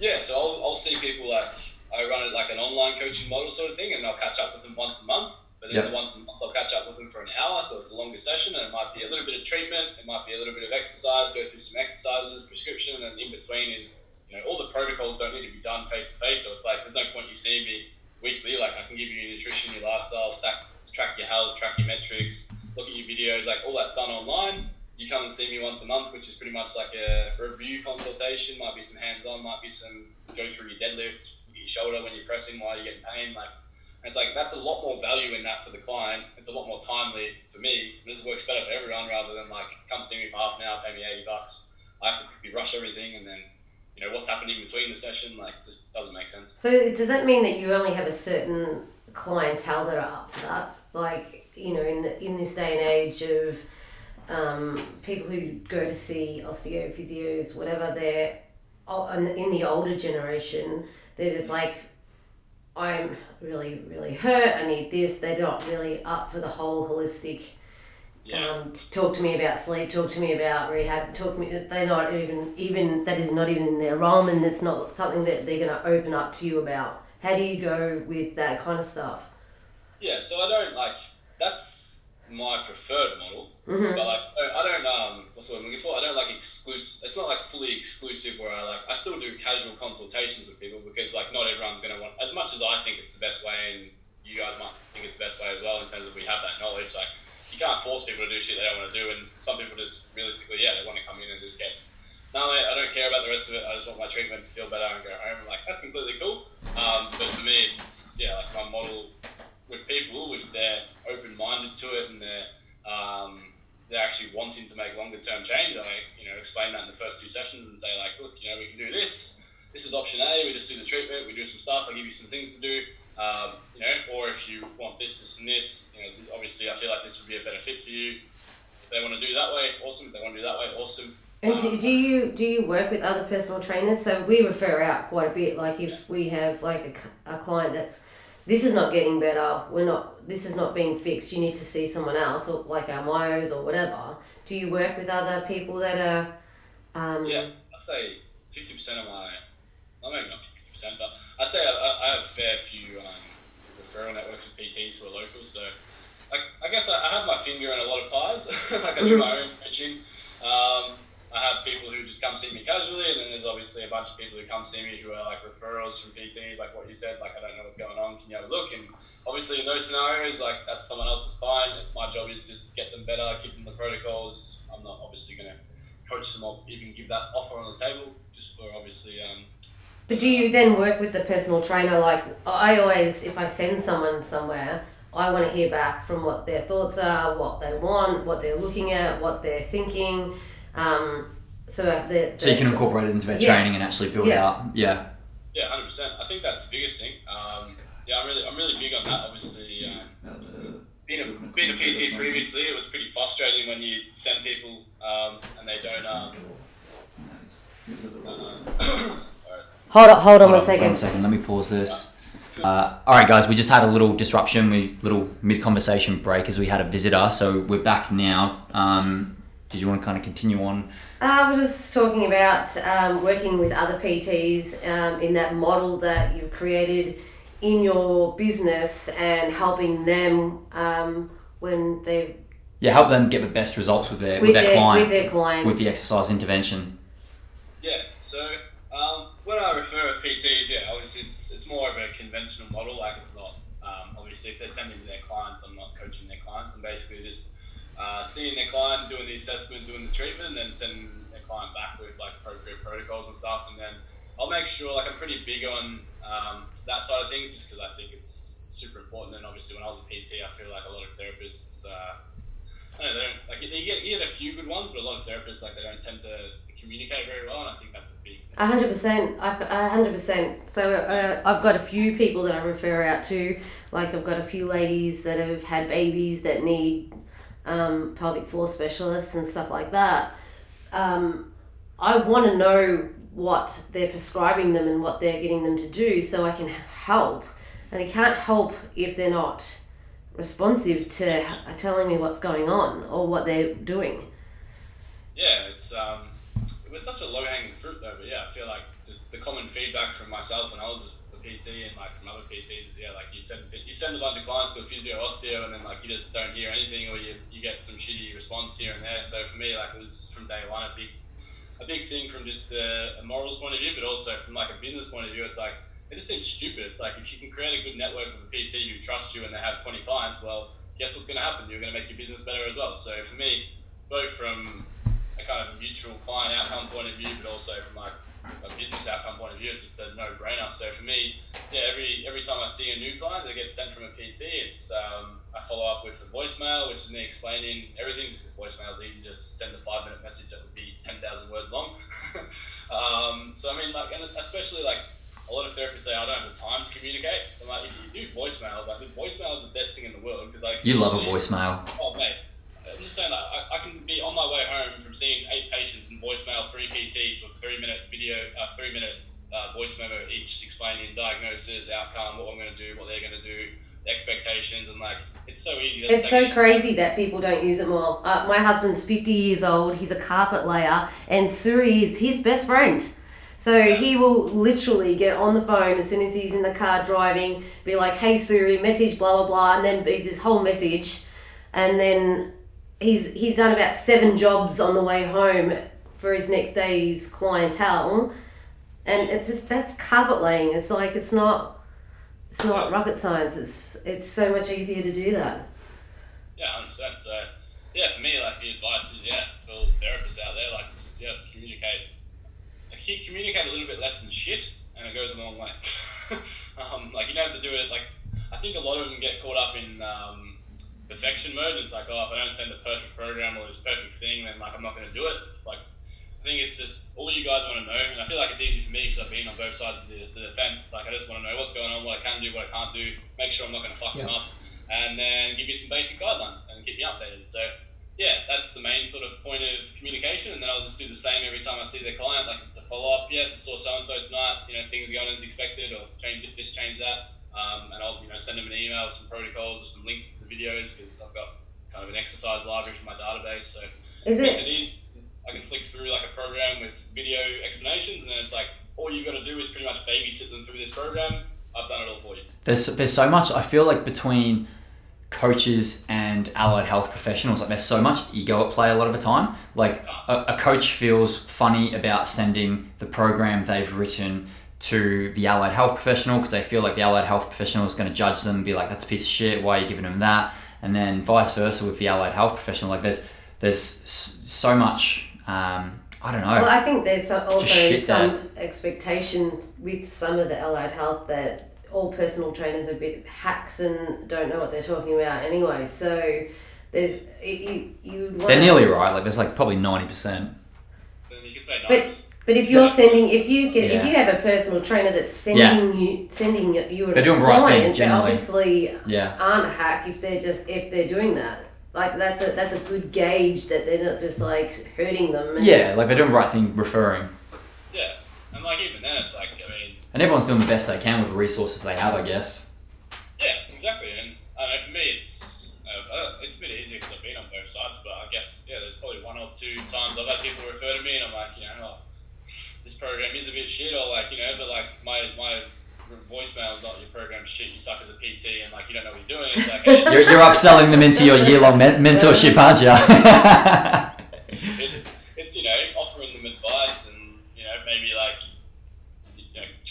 Yeah. So I'll, I'll see people like I run it like an online coaching model sort of thing, and I'll catch up with them once a month. But then Yep. the once a month I'll catch up with them for an hour, so it's a longer session, and it might be a little bit of treatment, it might be a little bit of exercise, go through some exercises, prescription, and in between is you know all the protocols don't need to be done face to face. So it's like there's no point you seeing me weekly. Like I can give you your nutrition, your lifestyle, stack, track your health, track your metrics, look at your videos, like all that's done online. You come and see me once a month, which is pretty much like a review consultation. Might be some hands-on, might be some go through your deadlifts, your shoulder when you're pressing while you're getting pain. Like it's like that's a lot more value in that for the client. It's a lot more timely for me. This works better for everyone rather than like come see me for half an hour, pay me eighty bucks. I have to quickly rush everything and then you know what's happening between the session. Like it just doesn't make sense. So does that mean that you only have a certain clientele that are up for that? Like you know, in the in this day and age of um, people who go to see osteo physios, whatever, they're in the older generation. They're just like, I'm really really hurt. I need this. They're not really up for the whole holistic. Yeah. Um, talk to me about sleep. Talk to me about rehab. Talk to me. They're not even even that is not even in their realm, and it's not something that they're going to open up to you about. How do you go with that kind of stuff? Yeah, so I don't like that's my preferred model, Mhm. but like I don't, um what's the word I'm looking for? I don't like exclusive. It's not like fully exclusive where I like I still do casual consultations with people because like not everyone's gonna want as much as I think it's the best way and you guys might think it's the best way as well in terms of we have that knowledge like you can't force people to do shit they don't want to do and some people just realistically yeah they want to come in and just get no mate I don't care about the rest of it I just want my treatment to feel better and go home like that's completely cool um, but for me it's yeah like my model with people if they're open minded to it and they're um, they're actually wanting to make longer term change. I you know explain that in the first two sessions and say like, look, you know, we can do this. This is option A. We just do the treatment. We do some stuff. I give you some things to do. Um, you know, or if you want this, this, and this, you know, this, obviously I feel like this would be a better fit for you. If they want to do that way, awesome. If they want to do that way, awesome. And do, Um, do you do you work with other personal trainers? So we refer out quite a bit. Like if we have like a, a client that's this is not getting better, we're not this is not being fixed. You need to see someone else, or like our myos or whatever. Do you work with other people that are? Um, Yeah, I'd say fifty percent of my, well, maybe not fifty percent, but I'd say I, I- I have a fair few um, referral networks of PTs who are local. So, like, I guess I, I have my finger in a lot of pies. *laughs* like I do my own coaching. Um, I have people who just come see me casually, and then there's obviously a bunch of people who come see me who are like referrals from PTs, like what you said. Like I don't know what's going on. Can you have a look? And obviously in those scenarios, like that's someone else's fine. My job is just get them better, keep them the protocols. I'm not obviously going to coach them or even give that offer on the table, just for obviously. Um, But do you then work with the personal trainer? Like I always, if I send someone somewhere, I want to hear back from what their thoughts are, what they want, what they're looking at, what they're thinking. Um, so that So you can incorporate it into their Yeah. training and actually build Yeah. out. Yeah. yeah, hundred percent. I think that's the biggest thing. Um, yeah, I'm really, I'm really big on that. Obviously, um, being a being a PT previously, it was pretty frustrating when you send people um, and they don't. Um, uh, *coughs* Hold on, hold on Hold one on, second. One second. Let me pause this. Uh, all right, guys. We just had a little disruption. We little mid conversation break as we had a visitor. So we're back now. Um, did you want to kind of continue on? Uh, I was just talking about um, working with other PTs um, in that model that you've created in your business and helping them um, when they Yeah, help them get the best results with their with, with their, their client with their clients. with the exercise intervention. Yeah, so um, when I refer with PTs, yeah, obviously it's, it's more of a conventional model. Like it's not, um, obviously, if they're sending to their clients, I'm not coaching their clients. I'm basically just uh, seeing their client, doing the assessment, doing the treatment, and then sending their client back with like appropriate protocols and stuff. And then I'll make sure, like, I'm pretty big on um, that side of things just because I think it's super important. And obviously, when I was a PT, I feel like a lot of therapists uh, I don't know, they don't like you get you get a few good ones, but a lot of therapists like they don't tend to communicate very well, and I think that's a big. Hundred percent. Hundred percent. So uh, I've got a few people that I refer out to. Like I've got a few ladies that have had babies that need um, pelvic floor specialists and stuff like that. Um, I want to know what they're prescribing them and what they're getting them to do so I can help. And I can't help if they're not responsive to telling me what's going on or what they're doing. Yeah, it's um, it was such a low hanging fruit though. But yeah, I feel like just the common feedback from myself when I was a PT and like from other PTs is yeah, like you send you send a bunch of clients to a physio osteo and then like you just don't hear anything or you, you get some shitty response here and there. So for me, like it was from day one a big a big thing from just a, a morals point of view, but also from like a business point of view. It's like it just seems stupid. It's like if you can create a good network of a PT who trusts you and they have 20 clients, well, guess what's going to happen? You're going to make your business better as well. So for me, both from a kind of mutual client outcome point of view, but also from like a business outcome point of view, it's just a no-brainer. So for me, yeah, every every time I see a new client that gets sent from a PT, it's um, I follow up with a voicemail, which is me explaining everything. Just because voicemail is easy, just send a five-minute message that would be ten thousand words long. *laughs* um, so I mean, like, and especially like a lot of therapists say I don't have the time to communicate. So I'm like, if you do voicemails, like the voicemail is the best thing in the world because like you love a voicemail. Oh mate, I'm just saying that I, I can be on my way home from seeing eight patients and voicemail three PTs with three minute video, uh, three minute uh, voice memo each explaining diagnosis, outcome, what I'm going to do, what they're going to do, expectations, and like it's so easy. It's so crazy that people don't use it more. Uh, my husband's 50 years old. He's a carpet layer, and Siri is his best friend. So he will literally get on the phone as soon as he's in the car driving, be like, "Hey Siri, message blah blah blah," and then be this whole message, and then he's he's done about seven jobs on the way home for his next day's clientele, and it's just that's carpet laying. It's like it's not it's not rocket science. It's it's so much easier to do that. Yeah, I understand. So yeah, for me, like the advice is yeah, for the therapists out there, like just yeah, communicate communicate a little bit less than shit, and it goes a long way. *laughs* um, like you don't have to do it. Like I think a lot of them get caught up in um, perfection mode. And it's like, oh, if I don't send the perfect program or this perfect thing, then like I'm not going to do it. It's like I think it's just all you guys want to know, and I feel like it's easy for me because I've been on both sides of the, the defense. It's like I just want to know what's going on, what I can do, what I can't do, make sure I'm not going to fuck yeah. them up, and then give you some basic guidelines and keep me updated. So yeah, that's the main sort of point of communication. And then I'll just do the same every time I see the client. Like it's a follow up. Yeah, saw so and so tonight. You know, things going as expected, or change it, this, change that. Um, and I'll you know send them an email with some protocols or some links to the videos because I've got kind of an exercise library from my database. So is it? Makes it easy. I can flick through like a program with video explanations, and then it's like all you've got to do is pretty much babysit them through this program. I've done it all for you. There's there's so much. I feel like between coaches and allied health professionals like there's so much ego at play a lot of the time like a, a, coach feels funny about sending the program they've written to the allied health professional because they feel like the allied health professional is going to judge them and be like that's a piece of shit why are you giving them that and then vice versa with the allied health professional like there's there's so much um, I don't know. Well, I think there's also some there. expectation with some of the allied health that all personal trainers are a bit hacks and don't know what they're talking about anyway. So there's you, you They're nearly right. Like there's like probably ninety percent. You can say But, but if you're sending, if you get, yeah. if you have a personal trainer that's sending yeah. you, sending you, they're doing client, right thing. Generally, they obviously yeah. aren't a hack if they're just if they're doing that. Like that's a that's a good gauge that they're not just like hurting them. yeah, like they're doing the right thing, referring. Yeah, and like even then, it's like I mean, and everyone's doing the best they can with the resources they have, I guess. Yeah, exactly. And I know for me, it's uh, it's a bit easier because I've been on both sides. But I guess yeah, there's probably one or two times I've had people refer to me, and I'm like, you know, oh, this program is a bit shit, or like you know, but like my my voicemail is not your program shit. You suck as a PT, and like you don't know what you're doing. It's like *laughs* hey, you're, you're upselling them into your year long men- *laughs* mentorship, aren't you? *laughs* it's it's you know offering them advice and you know maybe like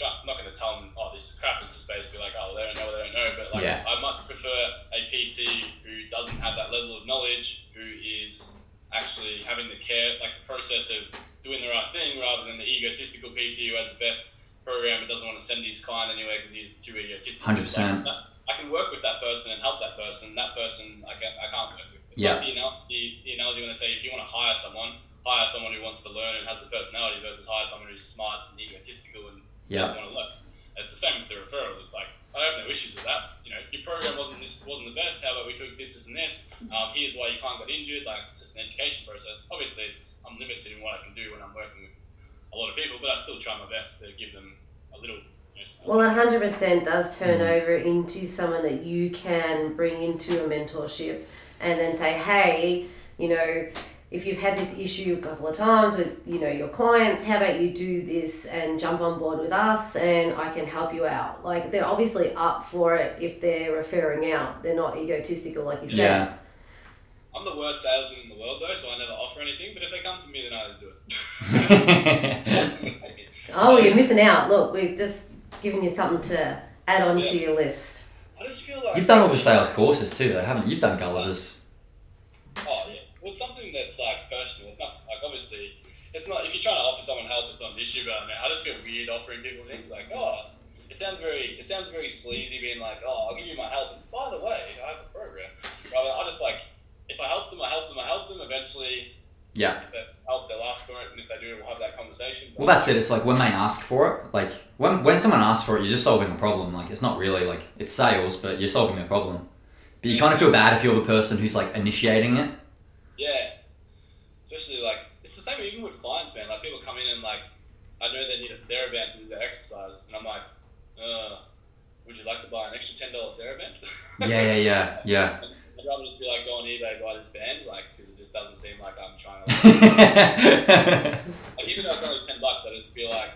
I'm not going to tell them, oh, this is crap. It's just basically like, oh, they don't know what they don't know. But like, yeah. I much prefer a PT who doesn't have that level of knowledge, who is actually having the care, like the process of doing the right thing, rather than the egotistical PT who has the best program but doesn't want to send his client anywhere because he's too egotistical. Hundred percent. I can work with that person and help that person. That person, I, can, I can't work with. It's Yeah. like anal- the, the analogy when I say if you want to hire someone, hire someone who wants to learn and has the personality versus hire someone who's smart and egotistical and Yeah. doesn't want to learn. It's the same with the referrals. It's like I have no issues with that. You know, your program wasn't wasn't the best. How about we took this, this, and this? Um, here's why you can't get injured. Like it's just an education process. Obviously, it's I'm limited in what I can do when I'm working with a lot of people, but I still try my best to give them a little. You know, Well, hundred percent does turn over into someone that you can bring into a mentorship, and then say, hey, you know, if you've had this issue a couple of times with you know your clients, how about you do this and jump on board with us, and I can help you out. Like they're obviously up for it if they're referring out. They're not egotistical, like you said. Yeah. I'm the worst salesman in the world though, so I never offer anything. But if they come to me, then I do it. *laughs* *laughs* Oh, you're missing out. Look, we're just giving you something to add on to your list. I just feel like You've done all the sales courses too, though, haven't you? You've done Gulliver's. Oh yeah. It's something that's like personal. It's not like obviously, it's not. If you're trying to offer someone help, it's not an issue. But I mean, I just feel weird offering people things like, oh, it sounds very, it sounds very sleazy, being like, oh, I'll give you my help. And by the way, I have a program. Rather, I just like, if I help them, I help them, I help them. Eventually, Yeah. if they help, they'll ask for it, and if they do, we'll have that conversation. Well, that's it. It's like when they ask for it, like when, when someone asks for it, you're just solving a problem. Like it's not really like it's sales, but you're solving a problem. But you mm. kind of feel bad if you're the person who's like initiating it. Especially like it's the same even with clients, man. Like people come in and like I know they need a TheraBand to do their exercise, and I'm like, uh, would you like to buy an extra ten dollar TheraBand? Yeah, yeah, yeah, yeah. I'd rather just be like, go on eBay, buy this band, like, because it just doesn't seem like I'm trying to. Like, *laughs* like, even though it's only ten bucks, I just feel like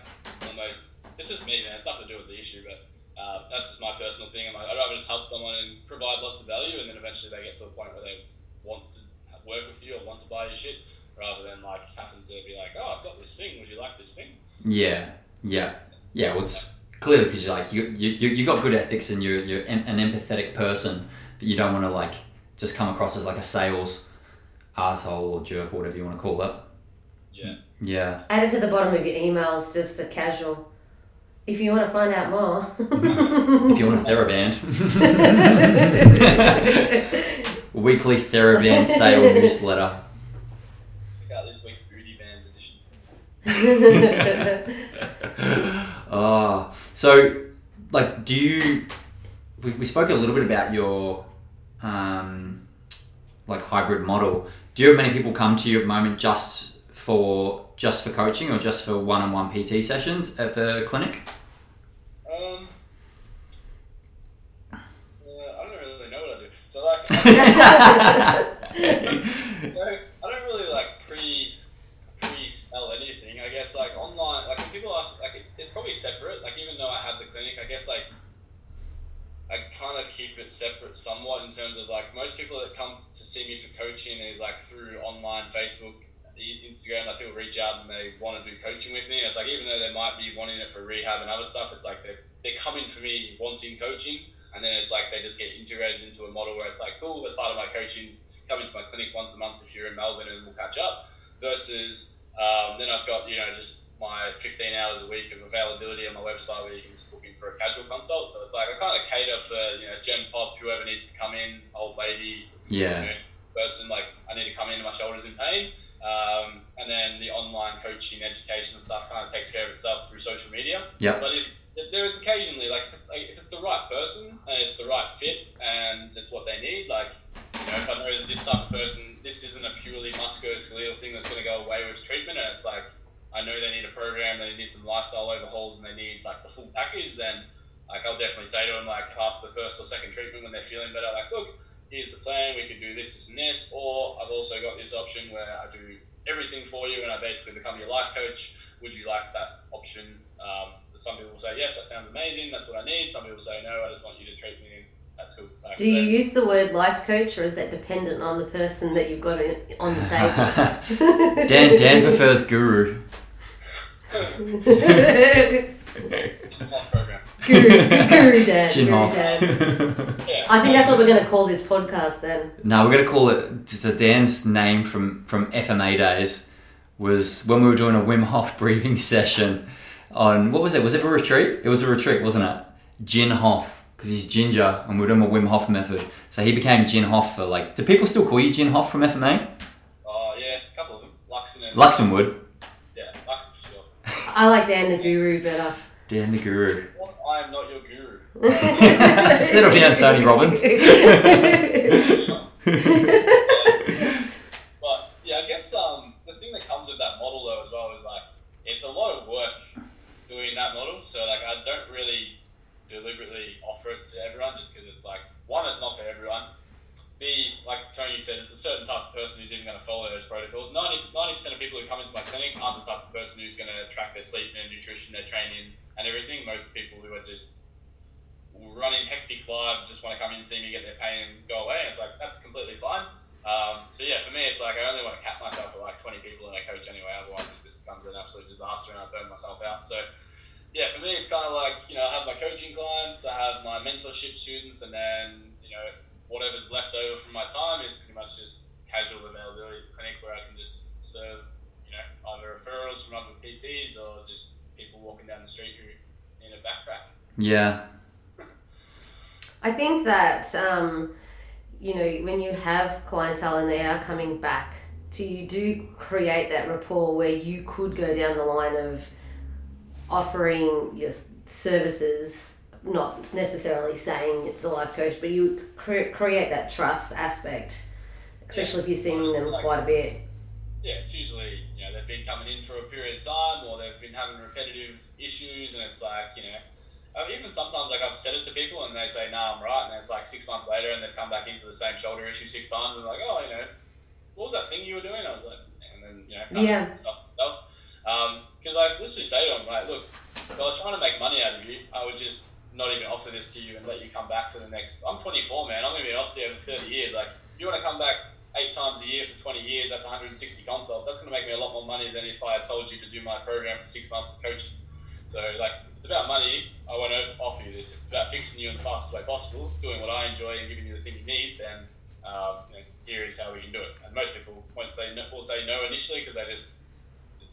almost. It's just me, man. It's nothing to do with the issue, but uh, that's just my personal thing. I'm like, I'd rather just help someone and provide lots of value, and then eventually they get to a point where they want to work with you or want to buy your shit, rather than like having to be like, oh, I've got this thing. Would you like this thing? yeah, yeah, yeah. Well, it's clearly because you're like you you you you got good ethics and you're you're an an empathetic person, but you don't want to like just come across as like a sales asshole or jerk or whatever you want to call it. Yeah. Yeah. Add it to the bottom of your emails, just a casual. If you want to find out more. *laughs* If you want a TheraBand. *laughs* *laughs* Weekly TheraBand sale newsletter. Check out this week's booty band Oh, *laughs* so like, do you? We, we spoke a little bit about your, um, like hybrid model. Do you have many people come to you at the moment just for just for coaching or just for one-on-one PT sessions at the clinic? Um. Uh, I don't really know what I do. So like. *laughs* *laughs* I don't really like pre pre sell anything. I guess like online, like when people ask, like separate. Like even though I have the clinic, I guess like I kind of keep it separate somewhat in terms of like most people that come to see me for coaching is like through online Facebook. Instagram, like people reach out and they want to do coaching with me. It's like even though they might be wanting it for rehab and other stuff, it's like they're, they're coming for me wanting coaching, and then it's like they just get integrated into a model where it's like, cool, as part of my coaching, come into my clinic once a month if you're in Melbourne and we'll catch up. Versus um, then I've got you know just my 15 hours a week of availability on my website where you can just book in for a casual consult. So it's like I kind of cater for you know Gen Pop, whoever needs to come in, old lady, Yeah. person like I need to come in, my shoulders in pain. Um, and then the online coaching, education stuff kind of takes care of itself through social media. Yep. But if, if there is occasionally, like if it's, like if it's the right person and it's the right fit and it's what they need, like you know, if I know that this type of person, this isn't a purely musculoskeletal thing that's going to go away with treatment, and it's like I know they need a program, they need some lifestyle overhauls, and they need like the full package, then like I'll definitely say to them like after the first or second treatment when they're feeling better, like look, here's the plan, we could do this, this, and this, or I've also got this option where I do everything for you and I basically become your life coach. Would you like that option? Um, some people will say yes, that sounds amazing, that's what I need. Some people say no, I just want you to treat me. That's cool. Like, Do you so- use the word life coach, or is that dependent on the person that you've got on the table? *laughs* Dan Dan prefers guru. Off program. Guru, Guru Dad. Chin Guru off. Dad. Yeah. I think that's what we're going to call this podcast then. No, we're gonna call it just a Dan's name from from FMA days was when we were doing a Wim Hof *laughs* breathing session on what was it? Was it a retreat? It was a retreat, wasn't it? Gin Hof because he's ginger and we're doing a Wim Hof method. So he became Gin Hof for like. Do people still call you Gin Hof from FMA? Oh yeah, a couple of them. Luxon and Luxonwood. yeah, Luxon for sure. I like Dan the Guru better. Dan the Guru. I am not your guru. Instead of being Tony Robbins. *laughs* But yeah, I guess um, the thing that comes with that model though as well is like it's a lot of work doing that model. So like I don't really deliberately offer it to everyone just because it's like one, it's not for everyone. B, like Toni said, it's a certain type of person who's even going to follow those protocols. 90 percent of people who come into my clinic aren't the type of person who's going to track their sleep, their nutrition, their training, and everything. Most people who are just running hectic lives just want to come in and see me, get their pain, and go away. And it's like that's completely fine. Um, so yeah, for me, it's like I only want to cap myself at like 20 people and I coach anyway. Otherwise, it just becomes an absolute disaster and I burn myself out. So yeah, for me, it's kind of like you know I have my coaching clients, I have my mentorship students, and then you know whatever's left over from my time is pretty much just casual availability at the clinic where I can just serve you know either referrals from other PTs or just people walking down the street who need a backpack. Yeah. I think that um, you know when you have clientele and they are coming back to you, do create that rapport where you could go down the line of offering your services, not necessarily saying it's a life coach, but you cre- create that trust aspect, especially if you're seeing them quite a bit. yeah, it's usually you know they've been coming in for a period of time, or they've been having repetitive issues, and it's like you know, I've even sometimes like I've said it to people, and they say, "Nah, I'm right," and it's like six months later, and they've come back into the same shoulder issue six times, and like, "Oh, you know, what was that thing you were doing?" I was like, and then you know, Yeah. of stuff. Because um, I literally say to them, like, look, if I was trying to make money out of you, I would just not even offer this to you and let you come back for the next. I'm 24, man. I'm gonna be an osteo for 30 years. Like, if you want to come back eight times a year for 20 years, that's 160 consults. That's gonna make me a lot more money than if I had told you to do my program for six months of coaching. So, like, if it's about money, I won't offer you this. If it's about fixing you in the fastest way possible, doing what I enjoy and giving you the thing you need, then um, you know, here is how we can do it. And most people won't say no, will say no initially because they just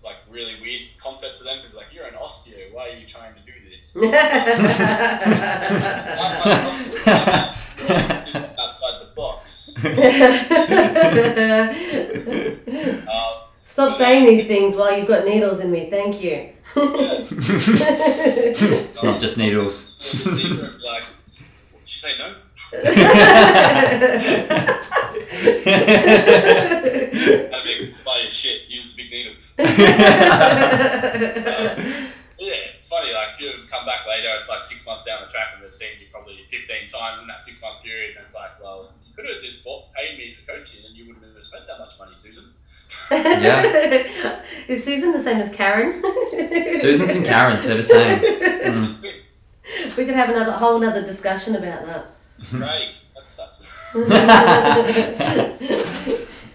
it's like really weird concept to them because like you're an osteo, why are you trying to do this? *laughs* *laughs* outside the box. *laughs* Um, Stop saying these things while you've got needles in me. Thank you. yeah, It's not just needles. like, did you say no? I mean, buy your shit, use the big needle. *laughs* Yeah, it's funny. Like if you come back later, it's like six months down the track, and they've seen you probably fifteen times in that six month period, and it's like, well, you could have just bought, paid me for coaching, and you wouldn't have spent that much money, Susan. *laughs* Yeah. Is Susan the same as Karen? *laughs* Susans and Karens, they're the same. Mm. We could have another whole another discussion about that. Craig, that's such.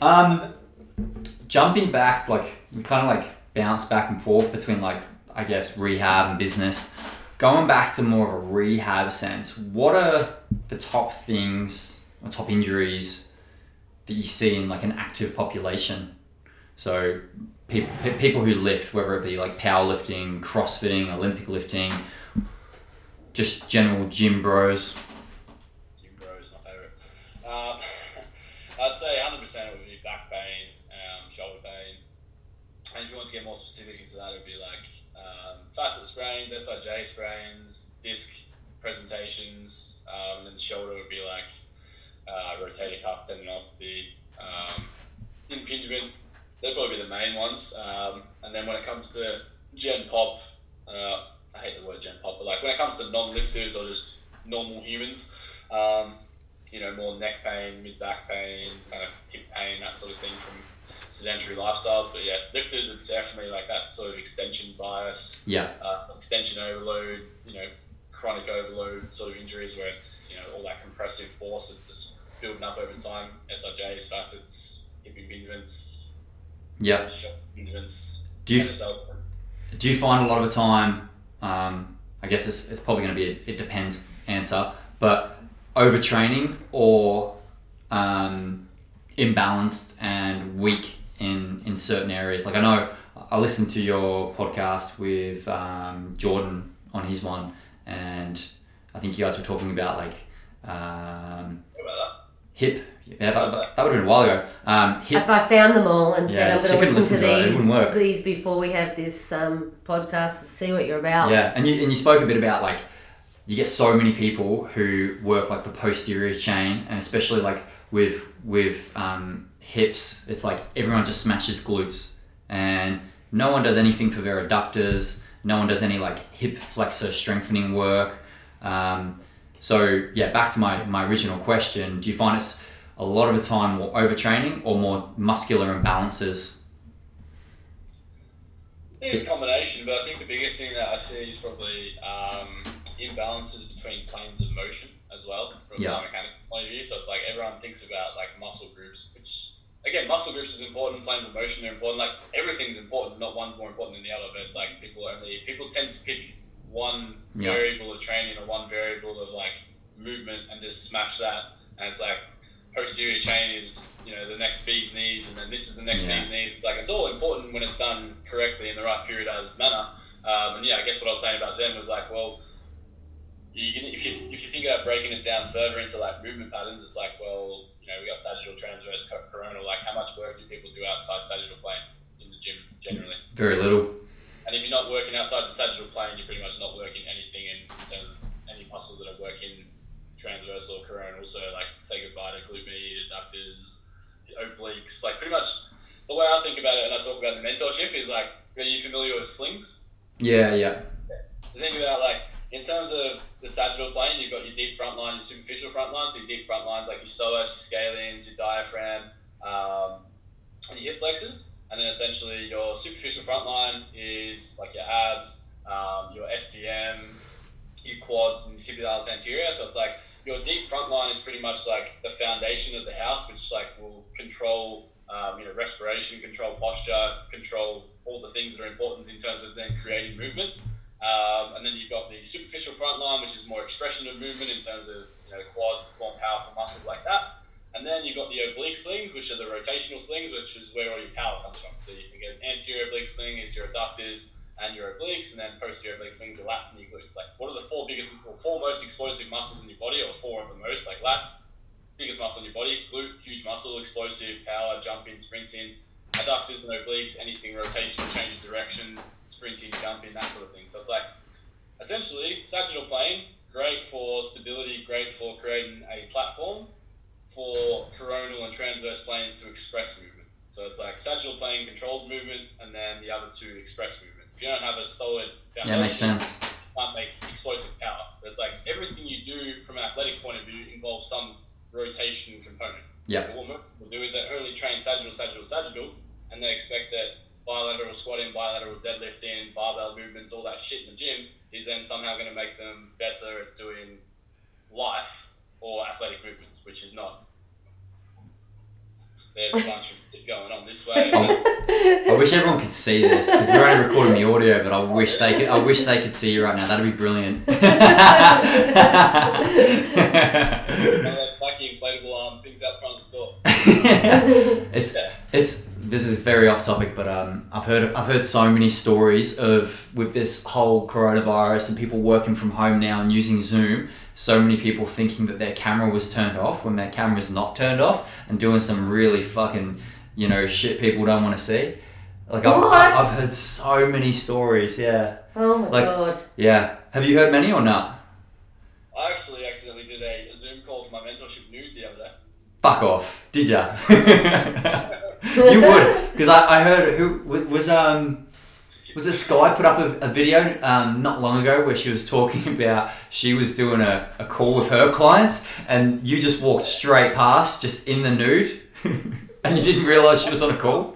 Um, jumping back, like we kind of like bounce back and forth between like I guess rehab and business. Going back to more of a rehab sense, what are the top things or top injuries that you see in like an active population? So pe- pe- people who lift, whether it be like powerlifting, CrossFitting, Olympic lifting, just general gym bros. Jim Bro is my favourite. Um, *laughs* I'd say 100% it would be back pain, um, shoulder pain. And if you want to get more specific into that, it would be like um, facet sprains, SIJ sprains, disc presentations, um, and shoulder would be like uh, rotator cuff tendinopathy, um, impingement. They'd probably be the main ones. Um, and then when it comes to gen pop, uh, I hate the word gen pop, but like when it comes to non-lifters or just normal humans, um, you know, more neck pain, mid back pain, kind of hip pain, that sort of thing from sedentary lifestyles. But yeah, lifters are definitely like that sort of extension bias, Yeah. uh, extension overload, you know, chronic overload sort of injuries where it's, you know, all that compressive force that's just building up over time. SIJs, facets, hip impingements, Yeah. impingements, Do you do you find a lot of the time um, i guess it's, it's probably going to be a it depends answer but overtraining or um, imbalanced and weak in in certain areas like i know i listened to your podcast with um, jordan on his one and I think you guys were talking about like um, about hip. Yeah, that, was that, that would have been a while ago. Um, hip. If I found them all and Yeah, said I'm going couldn't to listen to to it, it these, work. these before we have this um, podcast to see what you're about. Yeah, and you and you spoke a bit about like you get so many people who work like the posterior chain, and especially like with with um, hips, it's like everyone just smashes glutes, and no one does anything for their adductors. No one does any like hip flexor strengthening work. Um, so yeah, back to my my original question: Do you find it's a lot of the time more overtraining or more muscular imbalances? I think it's a combination, but I think the biggest thing that I see is probably um, imbalances between planes of motion as well from Yeah. a biomechanical point of view. So it's like everyone thinks about like muscle groups, which again, muscle groups is important, planes of motion are important. Like everything's important, not one's more important than the other. But it's like people only people tend to pick one Yeah. variable of training or one variable of like movement and just smash that. And it's like posterior chain is you know the next bee's knees, and then this is the next Yeah. bee's knees. It's like it's all important when it's done correctly in the right periodized manner. Um, and yeah, I guess what I was saying about them was like, well, you can, if you if you think about breaking it down further into like movement patterns, it's like, well, you know, we got sagittal, transverse, coronal. Like, how much work do people do outside sagittal plane in the gym generally? Very little. And if you're not working outside the sagittal plane, you're pretty much not working anything in, in terms of any muscles that are working transverse or coronal. So like say goodbye to glute med, adductors, obliques. Like pretty much the way I think about it and I talk about the mentorship is like, are you familiar with slings? Yeah, yeah, So think about like in terms of the sagittal plane, you've got your deep front line, your superficial front line. So your deep front lines like your psoas, your scalenes, your diaphragm, um, and your hip flexors. And then essentially your superficial front line is like your abs, um, your SCM, your quads, and your tibialis anterior. So it's like your deep front line is pretty much like the foundation of the house, which like will control um, you know respiration, control posture, control all the things that are important in terms of then creating movement. Um, and then you've got the superficial front line, which is more expression of movement in terms of you know quads, more powerful muscles like that. And then you've got the oblique slings, which are the rotational slings, which is where all your power comes from. So you can get an anterior oblique sling is your adductors and your obliques, and then posterior oblique slings your lats and your glutes. Like, what are the four biggest, or four most explosive muscles in your body, or four of the most? Like lats, biggest muscle in your body, glute, huge muscle, explosive, power, jumping, sprinting. Adductors and obliques, anything rotational, change of direction, sprinting, jumping, that sort of thing. So it's like essentially sagittal plane, great for stability, great for creating a platform for coronal and transverse planes to express movement. So it's like sagittal plane controls movement, and then the other two express movement. If you don't have a solid foundation, yeah, makes sense. you can't make explosive power. But it's like everything you do from an athletic point of view involves some rotation component. Yeah. What people do is they only train sagittal, sagittal, sagittal, and they expect that bilateral squatting, bilateral deadlifting, barbell movements, all that shit in the gym is then somehow going to make them better at doing life or athletic movements, which is not. There's a bunch of shit going on this way. *laughs* I wish everyone could see this because we're only recording the audio, but I wish they could. I wish they could see you right now. That'd be brilliant. *laughs* Lucky inflatable arm things out front of the store. *laughs* it's Yeah. it's this is very off topic, but um, I've heard I've heard so many stories of with this whole coronavirus and people working from home now and using Zoom. So many people thinking that their camera was turned off when their camera is not turned off and doing some really fucking you know shit people don't want to see. Like I've, What? I've heard so many stories. Yeah, Oh my Like- god. yeah. Have you heard many or not? I actually accidentally did a, a Zoom call for my mentorship nude the other day. Fuck off, did ya? *laughs* you *laughs* would, because I, I heard who was um Just was it Sky put up a, a video um not long ago where she was talking *laughs* about she was doing a, a call with her clients and you just walked straight past just in the nude *laughs* and you didn't realize she was on a call.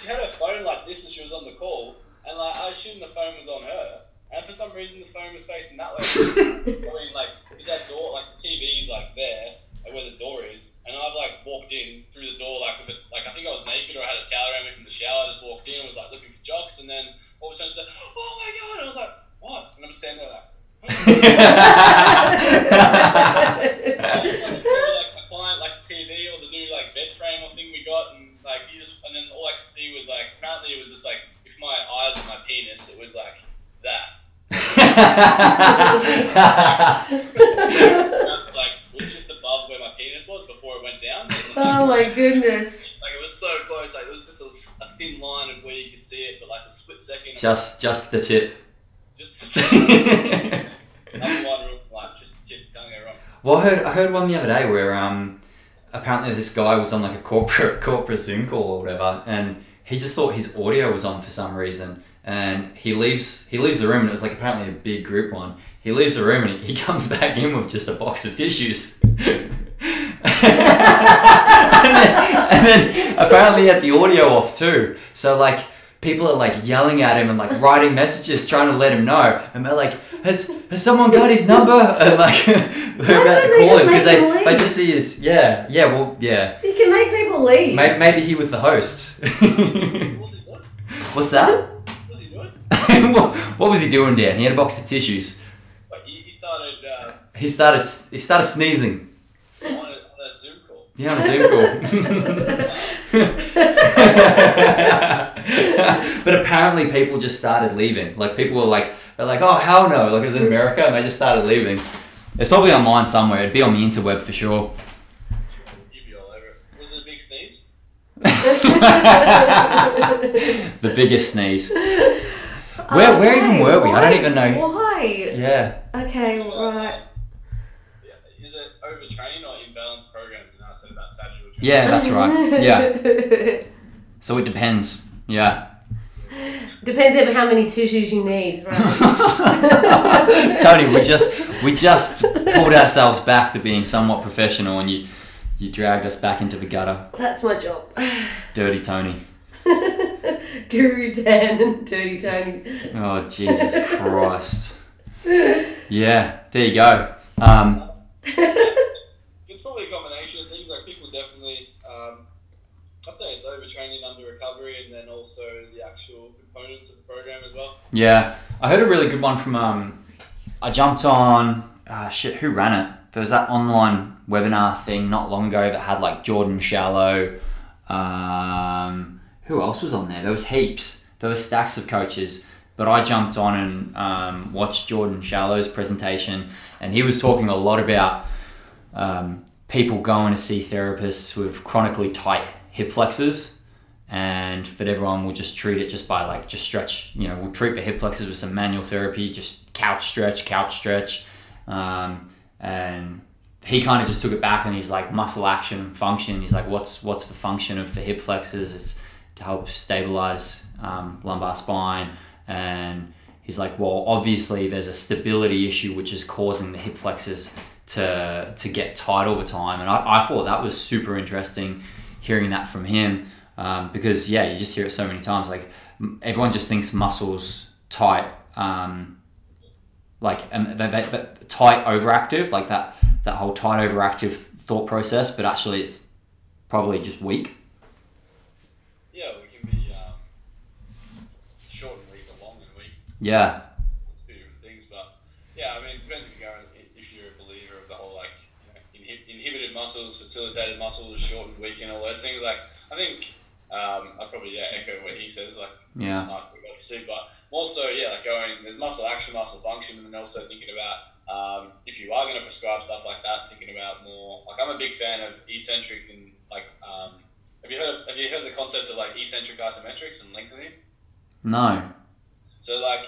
She had her phone like this and she was on the call, and like I assumed the phone was on her, and for some reason the phone was facing that way. I mean, like, is that door like the TV's like there, like where the door is, and I've like walked in through the door like with it, like I think I was naked or I had a towel around me from the shower. I just walked in and was like looking for jocks, and then all of a sudden she's like, "Oh my god!" And I was like, "What?" And I'm standing there like. *laughs* like my client, like TV or the new like bed frame or thing we got, and like he just, and then all I could see was like apparently it was just like if my eyes and my penis, it was like that. *laughs* just just the tip. just *laughs* number one rule of life. Just the tip. Can't go wrong. Well, I heard, I heard one the other day where um, apparently this guy was on like a corporate *laughs* corporate Zoom call or whatever, and he just thought his audio was on for some reason, and he leaves he leaves the room, and it was like apparently a big group one. He leaves the room and he, he comes *laughs* back in with just a box of tissues. and, then, and then apparently he had the audio off too. So like people are like yelling at him and like writing messages trying to let him know. And they're like, has, has someone got his number? *laughs* And like *laughs* they're about to call just him because make they, him they just see his yeah yeah well yeah. You can make people leave. Maybe, maybe he was the host. What was he doing? What's that? What was he doing? what, what was he doing, Dan? He had a box of tissues. Like he, he started uh, He started he started sneezing. on, a, on a Zoom call. Yeah, on a Zoom call. but apparently people just started leaving. Like people were like, they're like, oh hell no! Like it was in America, and they just started leaving. It's probably online somewhere. It'd be on the interweb for sure. You'd be all over it. Was it a big sneeze? *laughs* the biggest sneeze. Where- where even were we? I don't even know. Why? Yeah. Okay, right. Is it overtraining or imbalanced programs? And I said about sagittal. Yeah, that's right. Yeah. So it depends. Yeah. Depends on how many tissues you need, right? *laughs* Toni, we just we just pulled ourselves back to being somewhat professional, and you you dragged us back into the gutter. That's my job. Dirty Toni. *laughs* Guru Dan and Dirty Toni. Oh Jesus Christ. Yeah, there you go. Um, *laughs* It's probably a combination of things. Like people definitely, um, I'd overtraining under recovery, and then also the actual components of the program as well. yeah, I heard a really good one from. Um, I jumped on. Uh, shit, who ran it? There was that online webinar thing not long ago that had like Jordan Shallow. Um, who else was on there? There was heaps. There were stacks of coaches. But I jumped on and um, watched Jordan Shallow's presentation, and he was talking a lot about um, people going to see therapists with chronically tight hip flexors, and that everyone we'll just treat it just by like just stretch. You know, we'll treat the hip flexors with some manual therapy, just couch stretch, couch stretch, um, and he kind of just took it back and he's like muscle action function. He's like, what's what's the function of the hip flexors? It's to help stabilize um, lumbar spine. And he's like, well, obviously there's a stability issue which is causing the hip flexors to to get tight all the time. And I, I thought that was super interesting hearing that from him um, because yeah, you just hear it so many times. Like everyone just thinks muscles tight. Um, like um, that, that, that tight overactive, like that that whole tight overactive thought process, but actually it's probably just weak. Yeah, we can be um, short and weak or long and weak. Yeah, It's two different things, but yeah, I mean, it depends if you're if you're a believer of the whole like you know, inhib- inhibited muscles, facilitated muscles, short and weak, and all those things. Like, I think um, I probably yeah echo what he says. Like, Yeah. obviously, but also yeah, like going there's muscle action, muscle function, and then also thinking about um, if you are going to prescribe stuff like that, thinking about more. Like, I'm a big fan of eccentric and like. Um, have you heard? Have you heard the concept of like eccentric isometrics and lengthening? no, So like,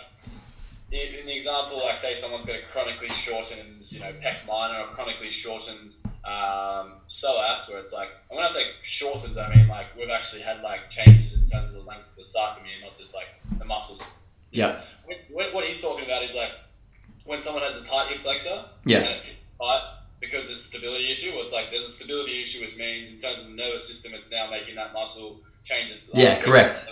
in the example, like say someone's got a chronically shortened, you know, pec minor or chronically shortened um, psoas, where it's like, and when I say shortened, I mean like we've actually had like changes in terms of the length of the sarcomere, not just like the muscles. Yeah. What, what- what he's talking about is like when someone has a tight hip flexor Yeah. and it tight because there's a stability issue. Well, it's like there's a stability issue, which means in terms of the nervous system, it's now making that muscle changes. Yeah, correct.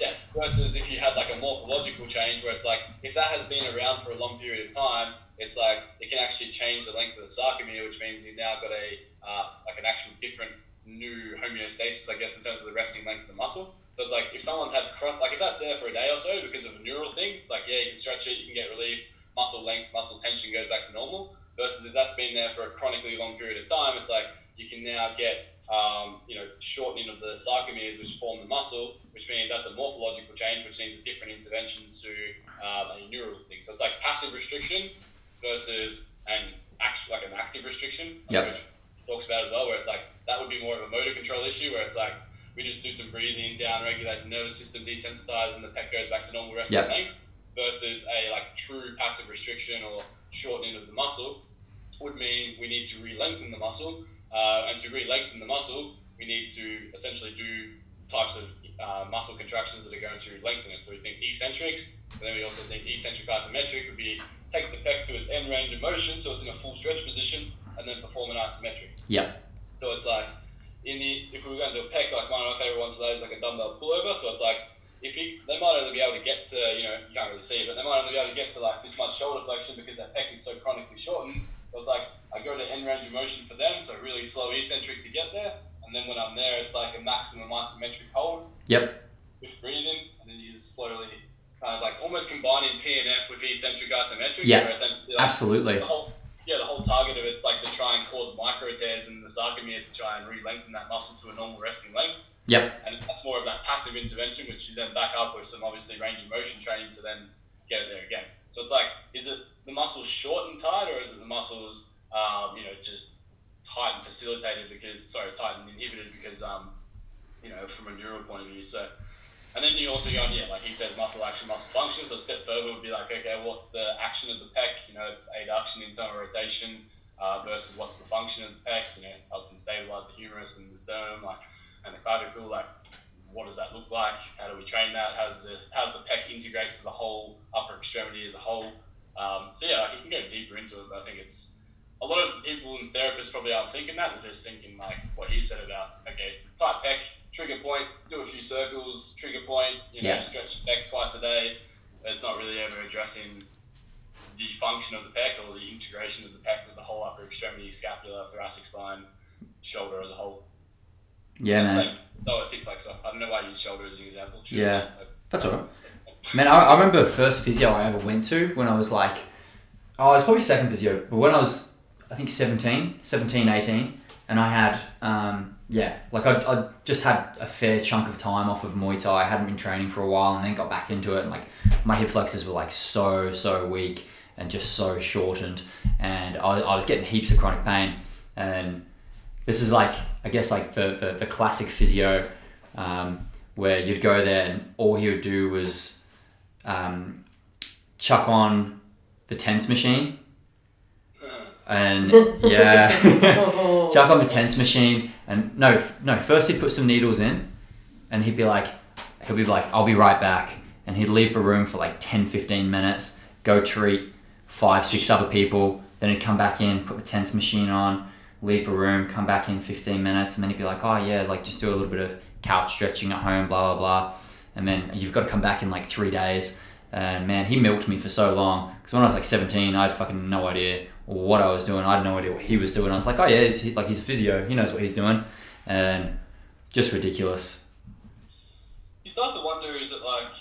Yeah, versus if you had like a morphological change where it's like if that has been around for a long period of time, it's like it can actually change the length of the sarcomere, which means you've now got a uh, like an actual different new homeostasis, I guess, in terms of the resting length of the muscle. So it's like if someone's had chron- like if that's there for a day or so because of a neural thing, it's like yeah, you can stretch it, you can get relief, muscle length, muscle tension goes back to normal. Versus if that's been there for a chronically long period of time, it's like you can now get um, you know shortening of the sarcomeres which form the muscle, which means that's a morphological change, which needs a different intervention to um, a neural thing. So it's like passive restriction versus an act, like an active restriction, Yep. which talks about as well, where it's like that would be more of a motor control issue, where it's like we just do some breathing, down regulate the nervous system, desensitize, and the pec goes back to normal resting Yep. length. Versus a like true passive restriction or shortening of the muscle would mean we need to re-lengthen the muscle, uh, and to re-lengthen the muscle, we need to essentially do types of uh, muscle contractions that are going to lengthen it. So we think eccentrics, but then we also think eccentric isometric would be take the pec to its end range of motion, so it's in a full stretch position, and then perform an isometric. Yep. So it's like in the if we were going to do a pec, like one of my favorite ones today is like a dumbbell pullover. So it's like if you they might only be able to get to you know you can't really see, it, but they might only be able to get to like this much shoulder flexion because their pec is so chronically shortened. So it's like I go to end range of motion for them, so really slow eccentric to get there, and then when I'm there, it's like a maximum isometric hold Yep. with breathing, and then you just slowly kind of like almost combining PNF with eccentric isometric. Yeah. essentially, like, Absolutely. the whole, yeah, the whole target of it's like to try and cause micro tears in the sarcomeres to try and re-lengthen that muscle to a normal resting length. Yep. And that's more of that passive intervention, which you then back up with some obviously range of motion training to then get it there again. So it's like, is it the muscles short and tight, or is it the muscles, um, you know, just tight and facilitated because, sorry, tight and inhibited because, um, you know, from a neural point of view. So, and then you also go on, yeah, like he says, muscle action, muscle function. So step further would be like, okay, what's the action of the pec? You know, it's adduction, internal rotation, uh, versus what's the function of the pec? You know, it's helping stabilize the humerus and the sternum, like, and the clavicle. Like, what does that look like? How do we train that? How's the how's the pec integrates to the whole upper extremity as a whole? Um, so yeah, like you can go deeper into it, but I think it's a lot of people and therapists probably aren't thinking that. They're just thinking like what he said about okay, tight pec, trigger point, do a few circles, trigger point, you know, Yeah. stretch the pec twice a day. It's not really ever addressing the function of the pec or the integration of the pec with the whole upper extremity, scapula, thoracic spine, shoulder as a whole. Yeah, man. Same. So a hip flexor. I don't know why I use shoulder as an example. Should Yeah. I? That's all right. *laughs* Man, I, I remember the first physio I ever went to when I was like, oh, it was probably second physio, but when I was, I think 17, 17, 18, and I had, um, yeah, like I, I just had a fair chunk of time off of Muay Thai. I hadn't been training for a while and then got back into it. And like my hip flexors were like so, so weak and just so shortened. And I, I was getting heaps of chronic pain. And this is like, I guess, like the, the, the classic physio um, where you'd go there and all he would do was um, chuck on the TENS machine. And *laughs* yeah, *laughs* chuck on the TENS machine. And no, no, first he'd put some needles in and he'd be like, he'll be like, I'll be right back. And he'd leave the room for like 10, 15 minutes, go treat five, six other people. Then he'd come back in, put the TENS machine on, leave the room, come back in 15 minutes. And then he'd be like, oh yeah, like just do a little bit of couch stretching at home, blah, blah, blah. And then you've got to come back in like three days. And man, he milked me for so long. Because when I was like 17, I had fucking no idea what I was doing. I had no idea what he was doing. I was like, oh yeah, he's, he, like he's a physio. He knows what he's doing. And just ridiculous. You start to wonder: is it like,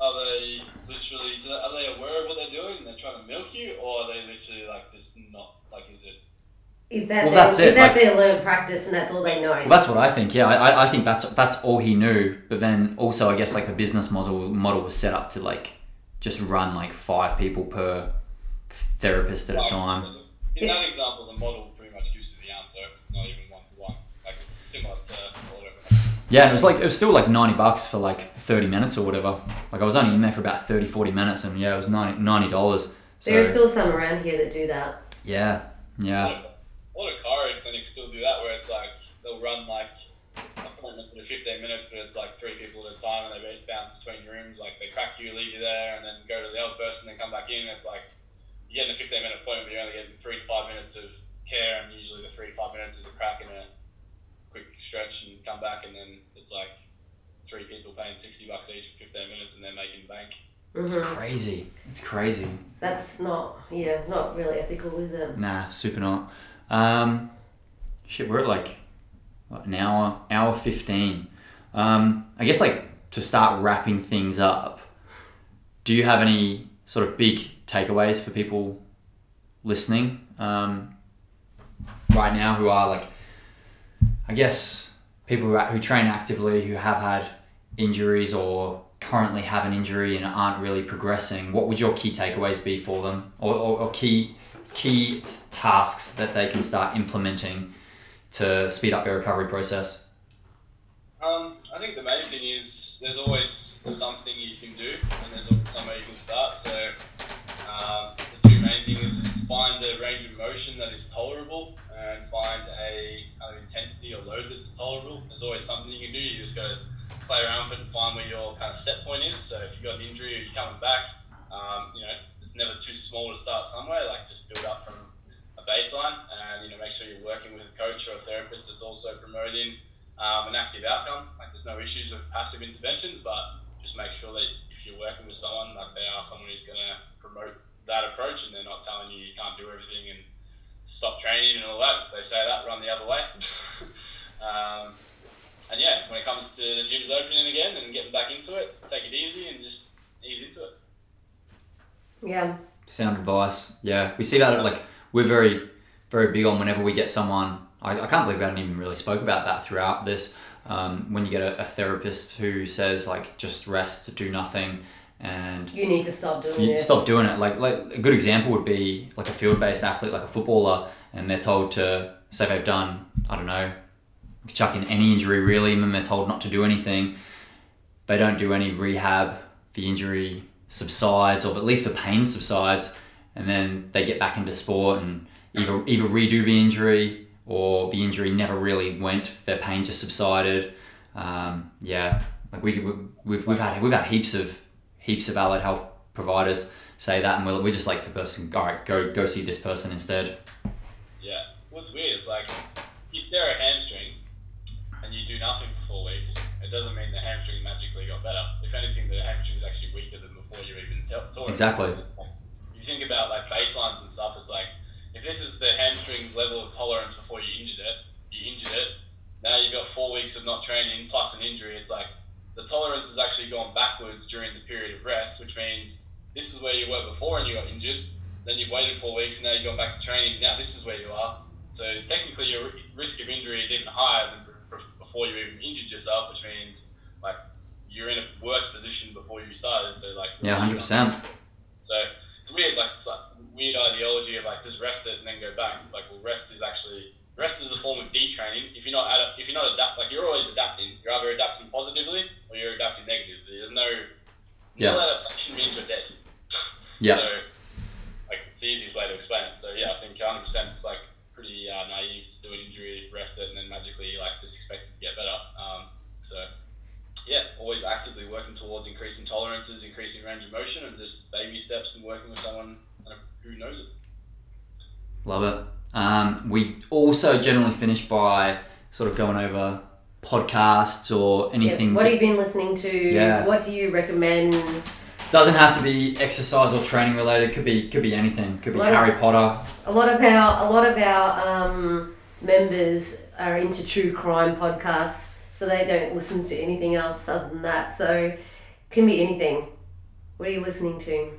are they literally? do they- Are they aware of what they're doing? and They're trying to milk you, or are they literally like just not? Like, is it? Is that Well, their, that's is it, that like- their learned practice and that's all they know? Well, that's what I think. Yeah, I, I- I think that's that's all he knew. But then also, I guess like the business model model was set up to like just run like five people per therapist at a time. In Yeah. that example, the model pretty much gives you the answer. It's not even one to one. Like it's similar to whatever. Yeah, and it was like it was still like ninety bucks for like thirty minutes or whatever. Like I was only in there for about 30, 40 minutes, and yeah, it was 90 dollars. So there are still some around here that do that. yeah, A yeah, lot of, a lot of chiro clinics still do that, where it's like they'll run like appointment for 15 minutes, but it's like three people at a time, and they bounce between rooms. Like they crack you, leave you there, and then go to the other person, and then come back in. It's like you're getting a 15 minute appointment, but you're only getting three to five minutes of care, and usually the three to five minutes is a crack and a quick stretch, and come back, and then it's like three people paying 60 bucks each for 15 minutes, and they're making bank. it's Mhm. crazy. It's crazy. That's not, yeah, not really ethical, is it? Nah, super not. Um, shit, we're at like what, an hour, hour fifteen. Um, I guess like to start wrapping things up. Do you have any sort of big takeaways for people listening um, right now who are like, I guess people who, who train actively who have had injuries or currently have an injury and aren't really progressing, what would your key takeaways be for them, or, or, or key key tasks that they can start implementing to speed up their recovery process? Um, I think the main thing is there's always something you can do, and there's somewhere you can start. So um, the two main things is find a range of motion that is tolerable, and find a kind of intensity or load that's tolerable. There's always something you can do. You just got to play around with it and find where your kind of set point is. So if you've got an injury or you're coming back, um, you know it's never too small to start somewhere. Like just build up from a baseline, and you know make sure you're working with a coach or a therapist that's also promoting um, an active outcome. Like there's no issues with passive interventions, but just make sure that if you're working with someone, like they are someone who's going to promote that approach, and they're not telling you you can't do everything and stop training and all that. If they say that, run the other way. *laughs* um, and yeah, when it comes to the gyms opening again and getting back into it, take it easy and just ease into it. Yeah. Sound advice. Yeah, we see that like we're very, very big on whenever we get someone. I, I can't believe we haven't even really spoke about that throughout this. Um, when you get a, a therapist who says like just rest, do nothing, and You need to stop doing you this. stop doing it. Like like a good example would be like a field based athlete, like a footballer, and they're told to say they've done I don't know, chuck in any injury really, and then they're told not to do anything. They don't do any rehab. The injury subsides, or at least the pain subsides, and then they get back into sport and either either redo the injury or the injury never really went. Their pain just subsided. Um, yeah, like we, we we've, we've had we've had heaps of heaps of allied health providers say that, and we we just like to person, all right, go go see this person instead. Yeah. What's weird is like if they're a hamstring and you do nothing for four weeks, it doesn't mean the hamstring magically got better. If anything, the hamstring is actually weaker than before you even t- tore it. Exactly. You think about like baselines and stuff. It's like if this is the hamstring's level of tolerance before you injured it, you injured it. Now you've got four weeks of not training plus an injury. It's like the tolerance has actually gone backwards during the period of rest, which means this is where you were before and you got injured. Then you've waited four weeks and now you've gone back to training. Now this is where you are. So technically, your risk of injury is even higher than before you even injured yourself, which means like you're in a worse position before you started. So like Yeah, hundred percent. So it's weird, like it's like weird ideology of like just rest it and then go back. It's like well, rest is actually rest is a form of detraining. If you're not ad- if you're not adapt like you're always adapting. You're either adapting positively or you're adapting negatively. There's no Yeah. no adaptation means you're dead. *laughs* Yeah. So like it's the easiest way to explain it. So yeah, I think 100 percent it's like pretty uh, naive to do an injury, rest it, and then magically like just expect it to get better. Um, so yeah, always actively working towards increasing tolerances, increasing range of motion, and just baby steps and working with someone who knows it. Love it. Um, we also generally finish by sort of going over podcasts or Yeah, anything. What have you been listening to? Yeah. What do you recommend? Doesn't have to be exercise or training related. Could be could be anything. Could be Like- Harry Potter. A lot of our a lot of our um, members are into true crime podcasts, so they don't listen to anything else other than that. So, can be anything. What are you listening to?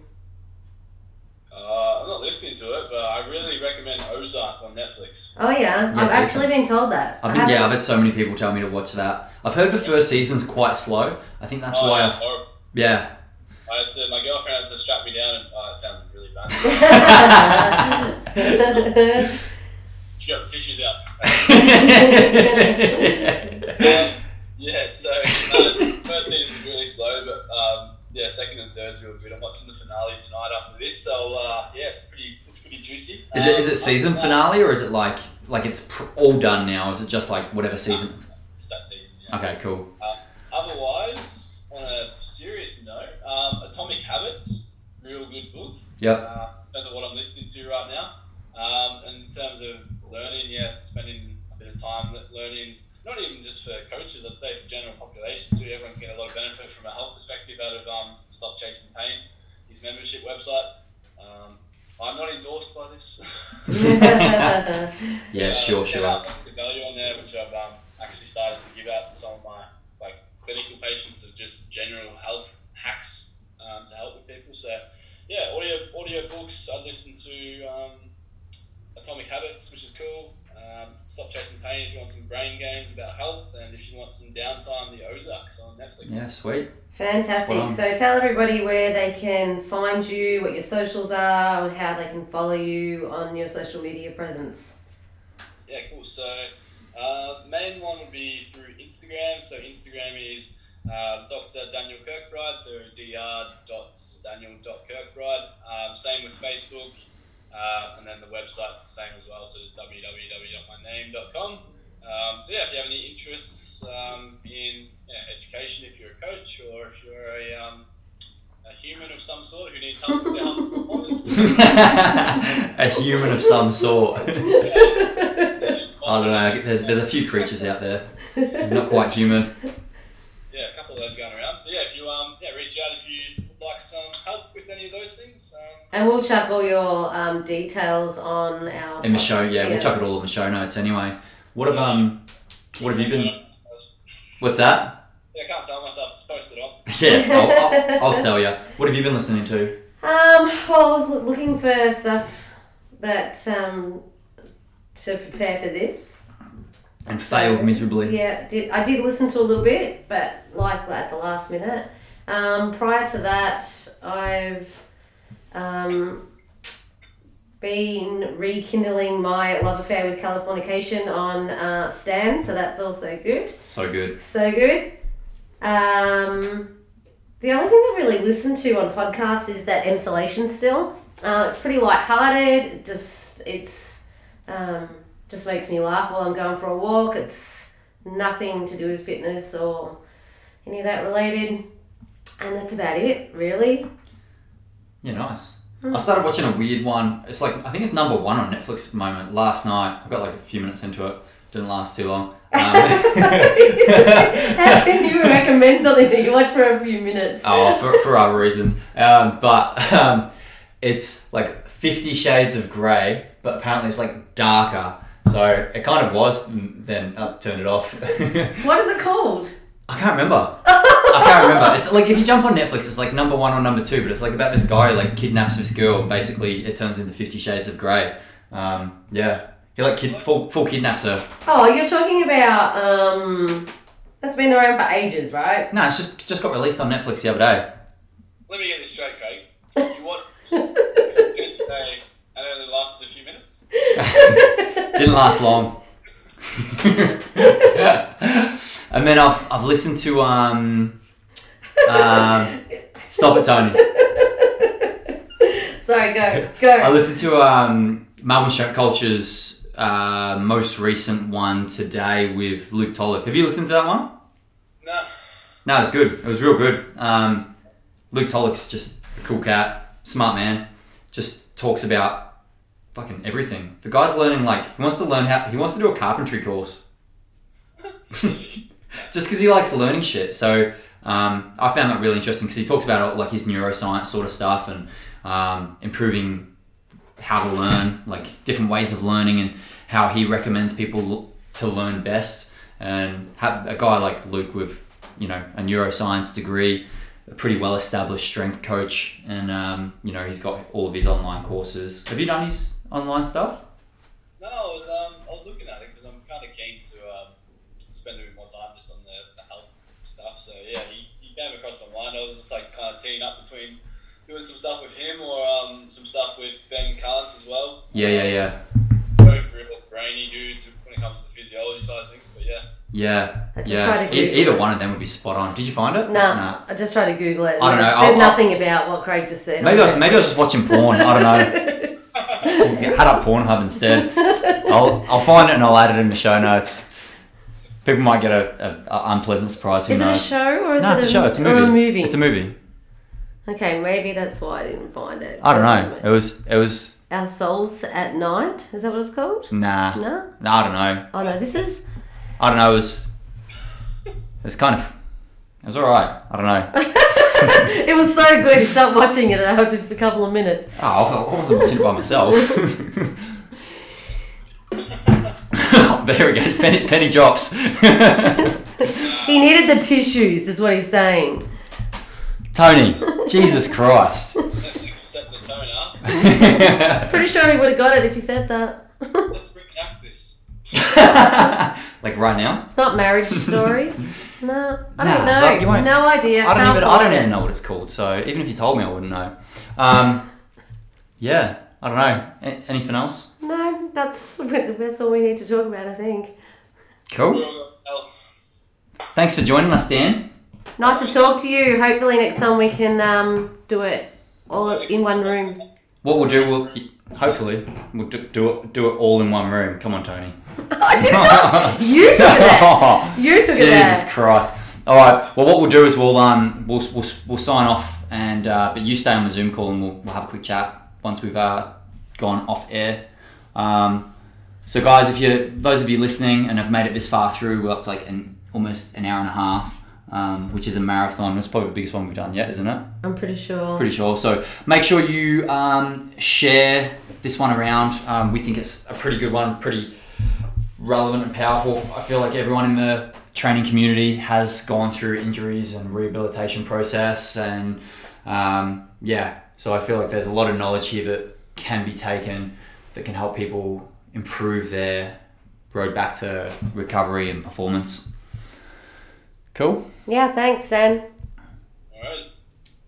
Uh, I'm not listening to it, but I really recommend Ozark on Netflix. Oh yeah, Yeah, I've actually been told that. I've I been, yeah, I've haven't- had so many people tell me to watch that. I've heard the first season's quite slow. I think that's oh, why yeah, I've horrible. yeah. I had to, my girlfriend had to strap me down, and oh, it sounded really bad. *laughs* she got the tissues out. *laughs* Um, yeah, so uh, first season was really slow, but um, yeah, second and third's real good. I'm watching the finale tonight after this, so uh, yeah, it's pretty, it's pretty juicy. Is it is Um, it season uh, finale or is it like like it's pr- all done now? Is it just like whatever season? Just that season. Yeah. Okay, cool. Otherwise, on a serious note, um, Atomic Habits, real good book. Yep. Uh, in terms of what I'm listening to right now. Um, and in terms of learning, yeah, spending a bit of time learning, not even just for coaches, I'd say for general population too. Everyone can get a lot of benefit from a health perspective out of um, Stop Chasing Pain, his membership website. Um, I'm not endorsed by this. *laughs* Yeah, Uh, sure, get sure. out The value on there, which I've um, actually started to give out to some of my like clinical patients of just general health hacks um, to help with people. So yeah, audio audio books. I listen to um, Atomic Habits, which is cool. Um, Stop Chasing Pain if you want some brain games about health, and if you want some downtime, The Ozarks on Netflix. Yeah, sweet. Fantastic. So tell everybody where they can find you, what your socials are, and how they can follow you on your social media presence. Yeah, cool. So, uh, main one would be through Instagram. So, Instagram is uh, Dr. Daniel Kirkbride, so dr.daniel.kirkbride. Um, same with Facebook, uh, and then the website's the same as well, so it's www.myname.com. Um, so, yeah, if you have any interests um, in yeah, education, if you're a coach or if you're a, um, a human of some sort who needs help with their health performance, *laughs* a human of some sort. I don't know. There's there's a few creatures out there, not quite human. yeah, a couple of those going around. So yeah, if you um yeah reach out And we'll chuck all your um, details on our. In the show, yeah, we'll chuck it all in the show notes anyway. What have um, what have you been? What's that? Yeah, I can't sell myself. Just post it on. *laughs* Yeah, I'll, I'll, *laughs* I'll sell you. What have you been listening to? Um, well, I was looking for stuff that um, to prepare for this. And failed miserably. Yeah, did I did listen to a little bit, but like at the last minute. Um, prior to that, I've um, been rekindling my love affair with Californication on uh, Stan, so that's also good. So good. So good. Um, the only thing I've really listened to on podcasts is that Emsolation still. Uh, it's pretty light-hearted. It just it's um, just makes me laugh while I'm going for a walk. It's nothing to do with fitness or any of that related, and that's about it, really. Yeah, nice. I started watching a weird one. It's like I think it's number one on Netflix at the moment. Last night, I got like a few minutes into it. Didn't last too long. Um, *laughs* How can you recommend something that you watch for a few minutes? oh, for, for other reasons. Um, but um, it's like Fifty Shades of Grey, but apparently it's like darker. So it kind of was. Then I turned it off. *laughs* What is it called? I can't remember. I can't remember. It's like if you jump on Netflix, it's like number one or number two, but it's like about this guy who like kidnaps this girl. and Basically, it turns into Fifty Shades of Grey. Um, yeah, he like kid, full full kidnaps her. Oh, you're talking about um, that's been around for ages, right? No, it's just just got released on Netflix the other day. Let me get this straight, Craig. You what? Say, and it only lasted a few minutes. *laughs* Didn't last long. *laughs* *laughs* and then I've I've listened to um, um Stop It Toni. Sorry, go go. I listened to um, Melbourne Strength Culture's uh, most recent one today with Luke Tulloch. Have you listened to that one? No. No, it was good. It was real good. Um, Luke Tulloch's just a cool cat, smart man. Just talks about fucking everything. The guy's learning like he wants to learn how he wants to do a carpentry course. *laughs* *laughs* just because he likes learning shit. So um, I found that really interesting because he talks about like his neuroscience sort of stuff and um, improving how to learn, like different ways of learning, and how he recommends people to learn best. And a guy like Luke with you know a neuroscience degree, a pretty well established strength coach, and um, you know he's got all of his online courses. Have you done his online stuff? No, I was um I was looking at it because I'm kind of keen to um spend a bit more time just on the, the health stuff. So yeah, he, he came across my mind. I was just like kind of teeing up between doing some stuff with him or um some stuff with Ben Carnes as well. Yeah, yeah, yeah, Both real brainy dudes when it comes to the physiology side of things. But yeah, yeah, I just yeah. tried to E- either it. one of them would be spot on. Did you find it? No, Nah. I just tried to Google it. I don't know, There's, I'll- there's I'll- nothing about what Craig just said. Maybe I was maybe I was just watching porn. I don't know. *laughs* Had up Pornhub instead. I'll I'll find it and I'll add it in the show notes. People might get a, a, a unpleasant surprise. Who Is it a knows? show or is no, it it's a show. It's a or movie. a movie? It's a movie. okay, maybe that's why I didn't find it. I don't know. It was it was Our souls at night. Is that what it's called? nah. No. No, I don't know. Oh no, this is. I don't know. It was it was kind of it was all right. I don't know. *laughs* it was so good. Stopped watching it after a couple of minutes. Oh, I wasn't watching it by myself. *laughs* there we go. *laughs* Penny, penny drops. *laughs* He needed the tissues, is what he's saying. Toni, Jesus Christ. set the tone up. *laughs* Pretty sure he would have got it if he said that. Let's bring it after this. like right now? It's not marriage story. no, I Nah, don't know. won't- No idea. I don't even. I don't even know what it's called. So even if you told me, I wouldn't know. Um, yeah, I don't know. A- anything else? No, that's that's all we need to talk about. I think. Cool. Thanks for joining us, Dan. Nice to talk to you. Hopefully next time we can um, do it all in one room. What we'll do, we'll hopefully we'll do, do it do it all in one room. Come on, Toni. *laughs* I did not. You took it there. *laughs* You took it Jesus. Christ. All right. Well, what we'll do is we'll um we'll we'll, we'll sign off and uh, but you stay on the Zoom call and we'll, we'll have a quick chat once we've uh, gone off air. Um, so guys, if you those of you listening and have made it this far through, we're up to like an almost an hour and a half. Um, which is a marathon. It's probably the biggest one we've done yet, isn't it? I'm pretty sure. Pretty sure. So make sure you um, share this one around. Um, we think it's a pretty good one, pretty relevant and powerful. I feel like everyone in the training community has gone through injuries and rehabilitation process, and um, yeah. So I feel like there's a lot of knowledge here that can be taken that can help people improve their road back to recovery and performance. Cool. Yeah, thanks, Dan.